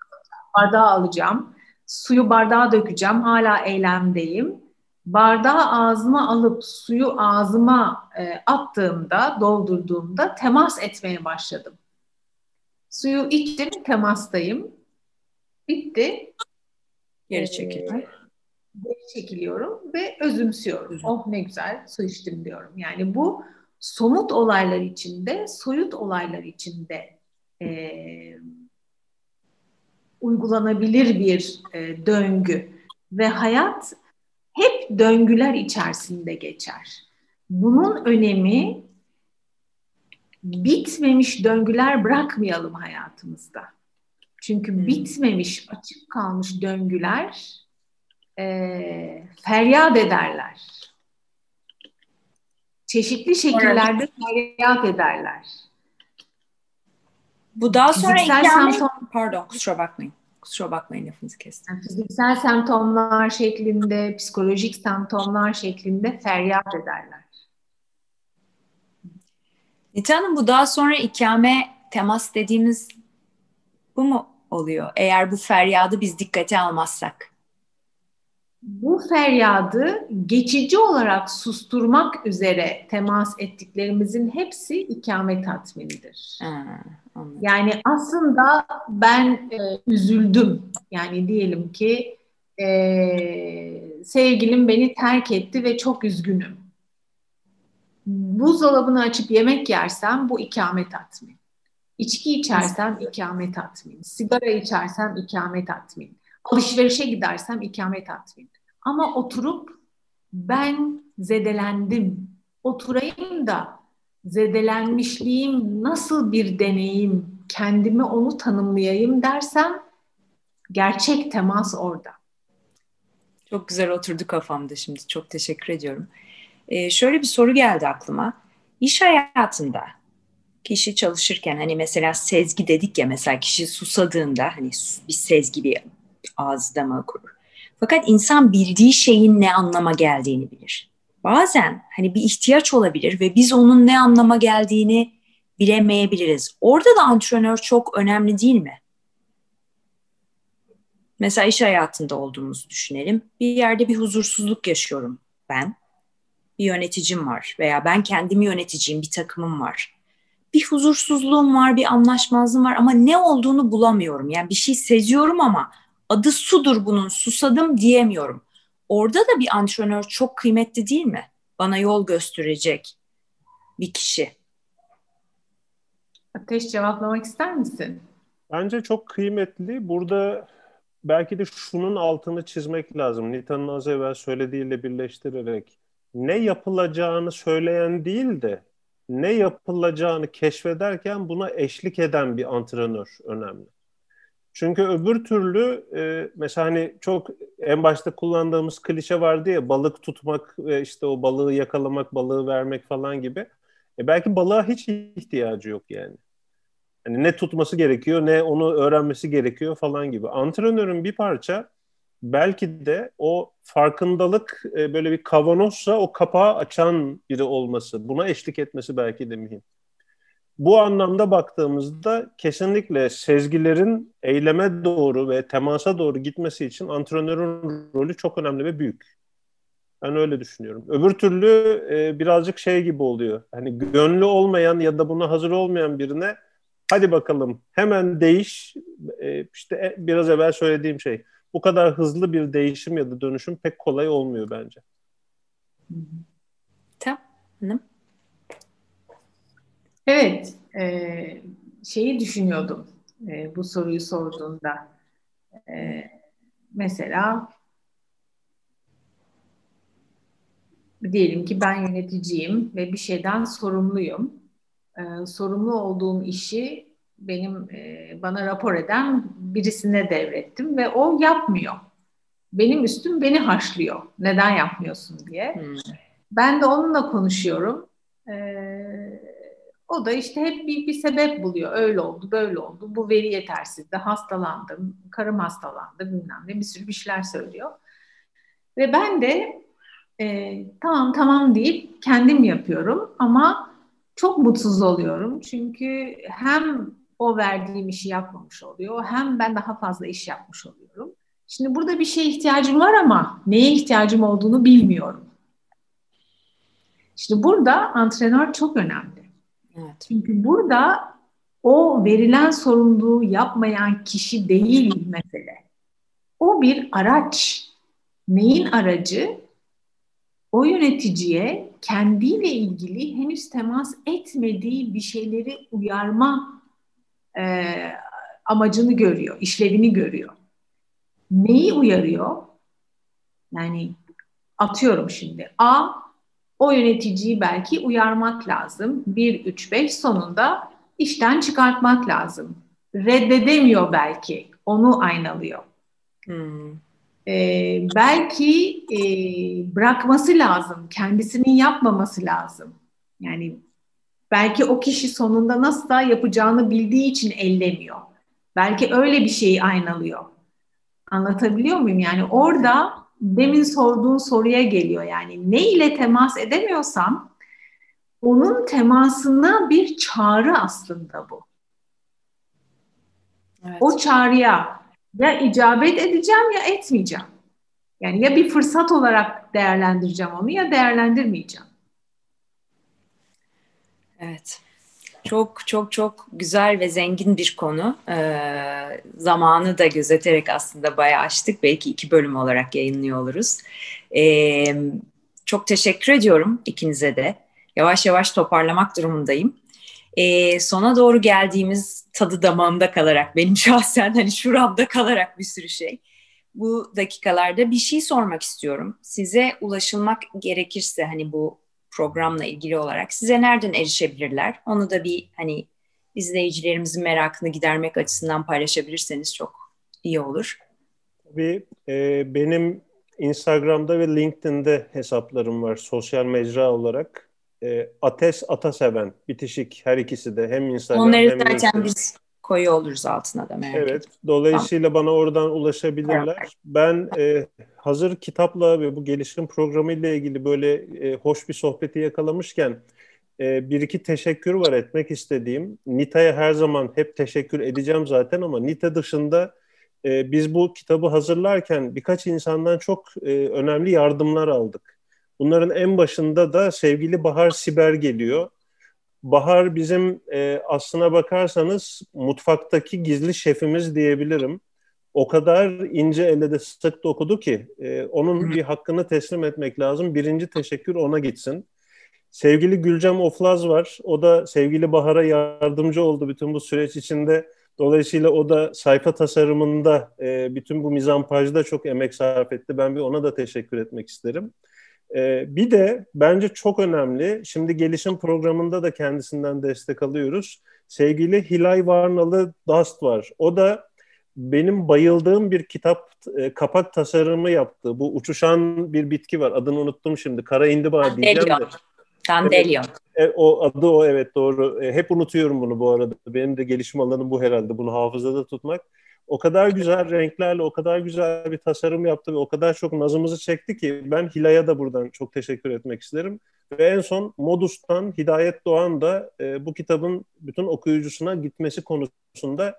bardağı alacağım. Suyu bardağa dökeceğim, hala eylemdeyim. Bardağı ağzıma alıp suyu ağzıma e, attığımda, doldurduğumda temas etmeye başladım. Suyu içtim, temastayım. Bitti. Geri çekilme. Ee, geri çekiliyorum ve özümsüyorum. Oh ne güzel su içtim diyorum. Yani bu somut olaylar içinde, soyut olaylar içinde e, uygulanabilir bir e, döngü ve hayat hep döngüler içerisinde geçer. Bunun önemi bitmemiş döngüler bırakmayalım hayatımızda. Çünkü hmm. bitmemiş, açık kalmış döngüler e, feryat ederler. Çeşitli şekillerde feryat ederler. Bu daha sonra Fiziksel ikame... Semptom... Pardon kusura bakmayın. Kusura bakmayın lafınızı kestim. Yani fiziksel semptomlar şeklinde, psikolojik semptomlar şeklinde feryat ederler. Nita Hanım bu daha sonra ikame temas dediğimiz bu mu oluyor? Eğer bu feryadı biz dikkate almazsak. Bu feryadı geçici olarak susturmak üzere temas ettiklerimizin hepsi ikame tatminidir. Ha, yani aslında ben e, üzüldüm. Yani diyelim ki e, sevgilim beni terk etti ve çok üzgünüm. Buzdolabını açıp yemek yersem bu ikame tatmin. İçki içersem ikame tatmin. Sigara içersem ikame tatmin. Alışverişe gidersem ikame tatmin. Ama oturup ben zedelendim. Oturayım da zedelenmişliğim nasıl bir deneyim, kendimi onu tanımlayayım dersem gerçek temas orada. Çok güzel oturdu kafamda şimdi. Çok teşekkür ediyorum. Ee, şöyle bir soru geldi aklıma. İş hayatında kişi çalışırken hani mesela sezgi dedik ya mesela kişi susadığında hani bir sezgi bir ağızda kurur. Fakat insan bildiği şeyin ne anlama geldiğini bilir. Bazen hani bir ihtiyaç olabilir ve biz onun ne anlama geldiğini bilemeyebiliriz. Orada da antrenör çok önemli değil mi? Mesela iş hayatında olduğumuzu düşünelim. Bir yerde bir huzursuzluk yaşıyorum ben. Bir yöneticim var veya ben kendimi yöneteceğim bir takımım var. Bir huzursuzluğum var, bir anlaşmazlığım var ama ne olduğunu bulamıyorum. Yani bir şey seziyorum ama adı sudur bunun, susadım diyemiyorum. Orada da bir antrenör çok kıymetli değil mi? Bana yol gösterecek bir kişi. Ateş cevaplamak ister misin? Bence çok kıymetli. Burada belki de şunun altını çizmek lazım. Nita'nın az evvel söylediğiyle birleştirerek. Ne yapılacağını söyleyen değil de ne yapılacağını keşfederken buna eşlik eden bir antrenör önemli. Çünkü öbür türlü e, mesela hani çok en başta kullandığımız klişe vardı ya balık tutmak ve işte o balığı yakalamak, balığı vermek falan gibi. E belki balığa hiç ihtiyacı yok yani. Hani ne tutması gerekiyor, ne onu öğrenmesi gerekiyor falan gibi. Antrenörün bir parça belki de o farkındalık e, böyle bir kavanozsa o kapağı açan biri olması, buna eşlik etmesi belki de mühim. Bu anlamda baktığımızda kesinlikle sezgilerin eyleme doğru ve temasa doğru gitmesi için antrenörün rolü çok önemli ve büyük. Ben öyle düşünüyorum. Öbür türlü e, birazcık şey gibi oluyor. Hani gönlü olmayan ya da buna hazır olmayan birine hadi bakalım hemen değiş. E, işte e, biraz evvel söylediğim şey. Bu kadar hızlı bir değişim ya da dönüşüm pek kolay olmuyor bence. Tamam. Evet, e, şeyi düşünüyordum e, bu soruyu sorduğunda. E, mesela diyelim ki ben yöneticiyim ve bir şeyden sorumluyum. E, sorumlu olduğum işi benim e, bana rapor eden birisine devrettim ve o yapmıyor. Benim üstüm beni haşlıyor. Neden yapmıyorsun diye. Hmm. Ben de onunla konuşuyorum. Eee o da işte hep bir, bir sebep buluyor. Öyle oldu, böyle oldu. Bu veri yetersizdi, hastalandım, karım hastalandı bilmem ne bir sürü bir şeyler söylüyor. Ve ben de e, tamam tamam deyip kendim yapıyorum ama çok mutsuz oluyorum. Çünkü hem o verdiğim işi yapmamış oluyor hem ben daha fazla iş yapmış oluyorum. Şimdi burada bir şeye ihtiyacım var ama neye ihtiyacım olduğunu bilmiyorum. Şimdi burada antrenör çok önemli. Evet. Çünkü burada o verilen sorumluluğu yapmayan kişi değil mesele. O bir araç. Neyin aracı? O yöneticiye kendiyle ilgili henüz temas etmediği bir şeyleri uyarma e, amacını görüyor, işlevini görüyor. Neyi uyarıyor? Yani atıyorum şimdi. A o yöneticiyi belki uyarmak lazım. 1, 3, 5 sonunda işten çıkartmak lazım. Reddedemiyor belki. Onu aynalıyor. Hmm. Ee, belki e, bırakması lazım. Kendisinin yapmaması lazım. Yani belki o kişi sonunda nasıl da yapacağını bildiği için ellemiyor. Belki öyle bir şeyi aynalıyor. Anlatabiliyor muyum? Yani orada demin sorduğun soruya geliyor. Yani ne ile temas edemiyorsam onun temasına bir çağrı aslında bu. Evet. O çağrıya ya icabet edeceğim ya etmeyeceğim. Yani ya bir fırsat olarak değerlendireceğim onu ya değerlendirmeyeceğim. Evet. Çok çok çok güzel ve zengin bir konu. Ee, zamanı da gözeterek aslında bayağı açtık. Belki iki bölüm olarak yayınlıyor oluruz. Ee, çok teşekkür ediyorum ikinize de. Yavaş yavaş toparlamak durumundayım. Ee, sona doğru geldiğimiz tadı damağımda kalarak, benim şahsen hani şuramda kalarak bir sürü şey. Bu dakikalarda bir şey sormak istiyorum. Size ulaşılmak gerekirse hani bu programla ilgili olarak size nereden erişebilirler? Onu da bir hani izleyicilerimizin merakını gidermek açısından paylaşabilirseniz çok iyi olur. Tabii e, benim Instagram'da ve LinkedIn'de hesaplarım var sosyal mecra olarak. E, Ates Ataseven, bitişik her ikisi de hem Instagram Onları hem zaten LinkedIn. biz koyu oluruz altına da merak Evet. Ettim. Dolayısıyla tamam. bana oradan ulaşabilirler. Ben e, hazır kitapla ve bu gelişim programı ile ilgili böyle e, hoş bir sohbeti yakalamışken e, bir iki teşekkür var etmek istediğim. Nita'ya her zaman hep teşekkür edeceğim zaten ama Nita dışında e, biz bu kitabı hazırlarken birkaç insandan çok e, önemli yardımlar aldık. Bunların en başında da sevgili Bahar Siber geliyor. Bahar bizim e, aslına bakarsanız mutfaktaki gizli şefimiz diyebilirim. O kadar ince elle de sık dokudu ki e, onun bir hakkını teslim etmek lazım. Birinci teşekkür ona gitsin. Sevgili Gülcem Oflaz var. O da sevgili Bahar'a yardımcı oldu bütün bu süreç içinde. Dolayısıyla o da sayfa tasarımında e, bütün bu mizampajda çok emek sarf etti. Ben bir ona da teşekkür etmek isterim. Ee, bir de bence çok önemli, şimdi gelişim programında da kendisinden destek alıyoruz. Sevgili Hilay Varnalı Dast var. O da benim bayıldığım bir kitap e, kapak tasarımı yaptı. Bu uçuşan bir bitki var. Adını unuttum şimdi. Kara indiba diyeceğim de. Dandelion. Evet, e, o adı o evet doğru. E, hep unutuyorum bunu bu arada. Benim de gelişim alanım bu herhalde. Bunu hafızada tutmak o kadar güzel renklerle, o kadar güzel bir tasarım yaptı ve o kadar çok nazımızı çekti ki ben Hilay'a da buradan çok teşekkür etmek isterim. Ve en son Modus'tan Hidayet Doğan da e, bu kitabın bütün okuyucusuna gitmesi konusunda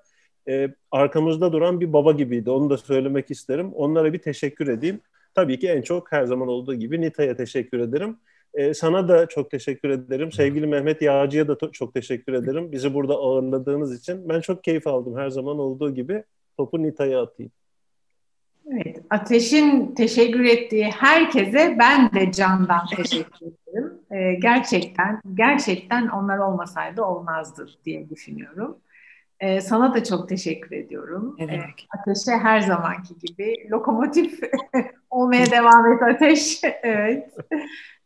e, arkamızda duran bir baba gibiydi. Onu da söylemek isterim. Onlara bir teşekkür edeyim. Tabii ki en çok her zaman olduğu gibi Nita'ya teşekkür ederim. Ee, sana da çok teşekkür ederim. Sevgili Mehmet Yağcı'ya da çok teşekkür ederim. Bizi burada ağırladığınız için. Ben çok keyif aldım her zaman olduğu gibi. Topu Nita'ya atayım. Evet, Ateş'in teşekkür ettiği herkese ben de candan teşekkür ederim. Ee, gerçekten, gerçekten onlar olmasaydı olmazdır diye düşünüyorum. Ee, sana da çok teşekkür ediyorum. Evet. Ee, Ateş'e her zamanki gibi lokomotif olmaya devam et Ateş. evet.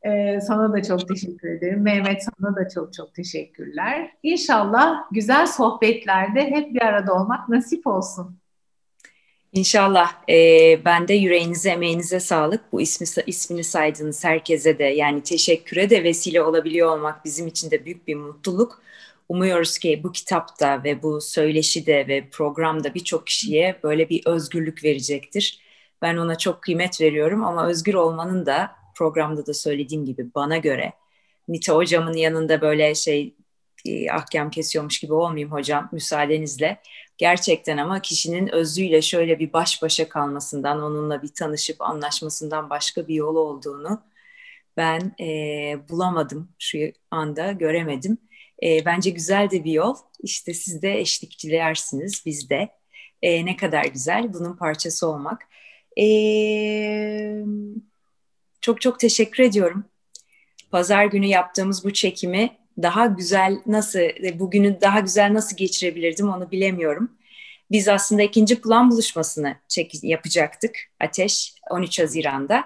Ee, sana da çok teşekkür ederim. Mehmet sana da çok çok teşekkürler. İnşallah güzel sohbetlerde hep bir arada olmak nasip olsun. İnşallah. Ee, ben de yüreğinize, emeğinize sağlık. Bu ismi ismini saydığınız herkese de yani teşekküre de vesile olabiliyor olmak bizim için de büyük bir mutluluk. Umuyoruz ki bu kitapta ve bu söyleşide ve programda birçok kişiye böyle bir özgürlük verecektir. Ben ona çok kıymet veriyorum ama özgür olmanın da programda da söylediğim gibi bana göre Nite hocamın yanında böyle şey e, ahkam kesiyormuş gibi olmayayım hocam müsaadenizle. Gerçekten ama kişinin özüyle şöyle bir baş başa kalmasından, onunla bir tanışıp anlaşmasından başka bir yol olduğunu ben e, bulamadım şu anda, göremedim. E, bence güzel de bir yol. İşte siz de eşlikçilersiniz, biz de. E, ne kadar güzel bunun parçası olmak. Eee çok çok teşekkür ediyorum. Pazar günü yaptığımız bu çekimi daha güzel nasıl, bugünü daha güzel nasıl geçirebilirdim onu bilemiyorum. Biz aslında ikinci plan buluşmasını çek yapacaktık Ateş 13 Haziran'da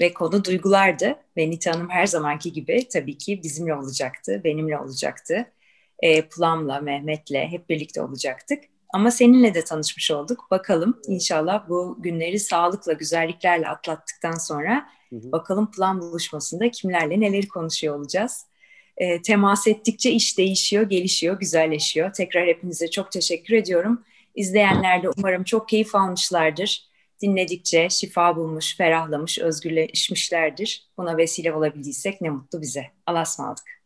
ve konu duygulardı. Ve Nita Hanım her zamanki gibi tabii ki bizimle olacaktı, benimle olacaktı. E, Plam'la, Mehmet'le hep birlikte olacaktık. Ama seninle de tanışmış olduk. Bakalım inşallah bu günleri sağlıkla, güzelliklerle atlattıktan sonra Hı Bakalım plan buluşmasında kimlerle neleri konuşuyor olacağız. E, temas ettikçe iş değişiyor, gelişiyor, güzelleşiyor. Tekrar hepinize çok teşekkür ediyorum. İzleyenler de umarım çok keyif almışlardır. Dinledikçe şifa bulmuş, ferahlamış, özgürleşmişlerdir. Buna vesile olabildiysek ne mutlu bize. Allah'a ısmarladık.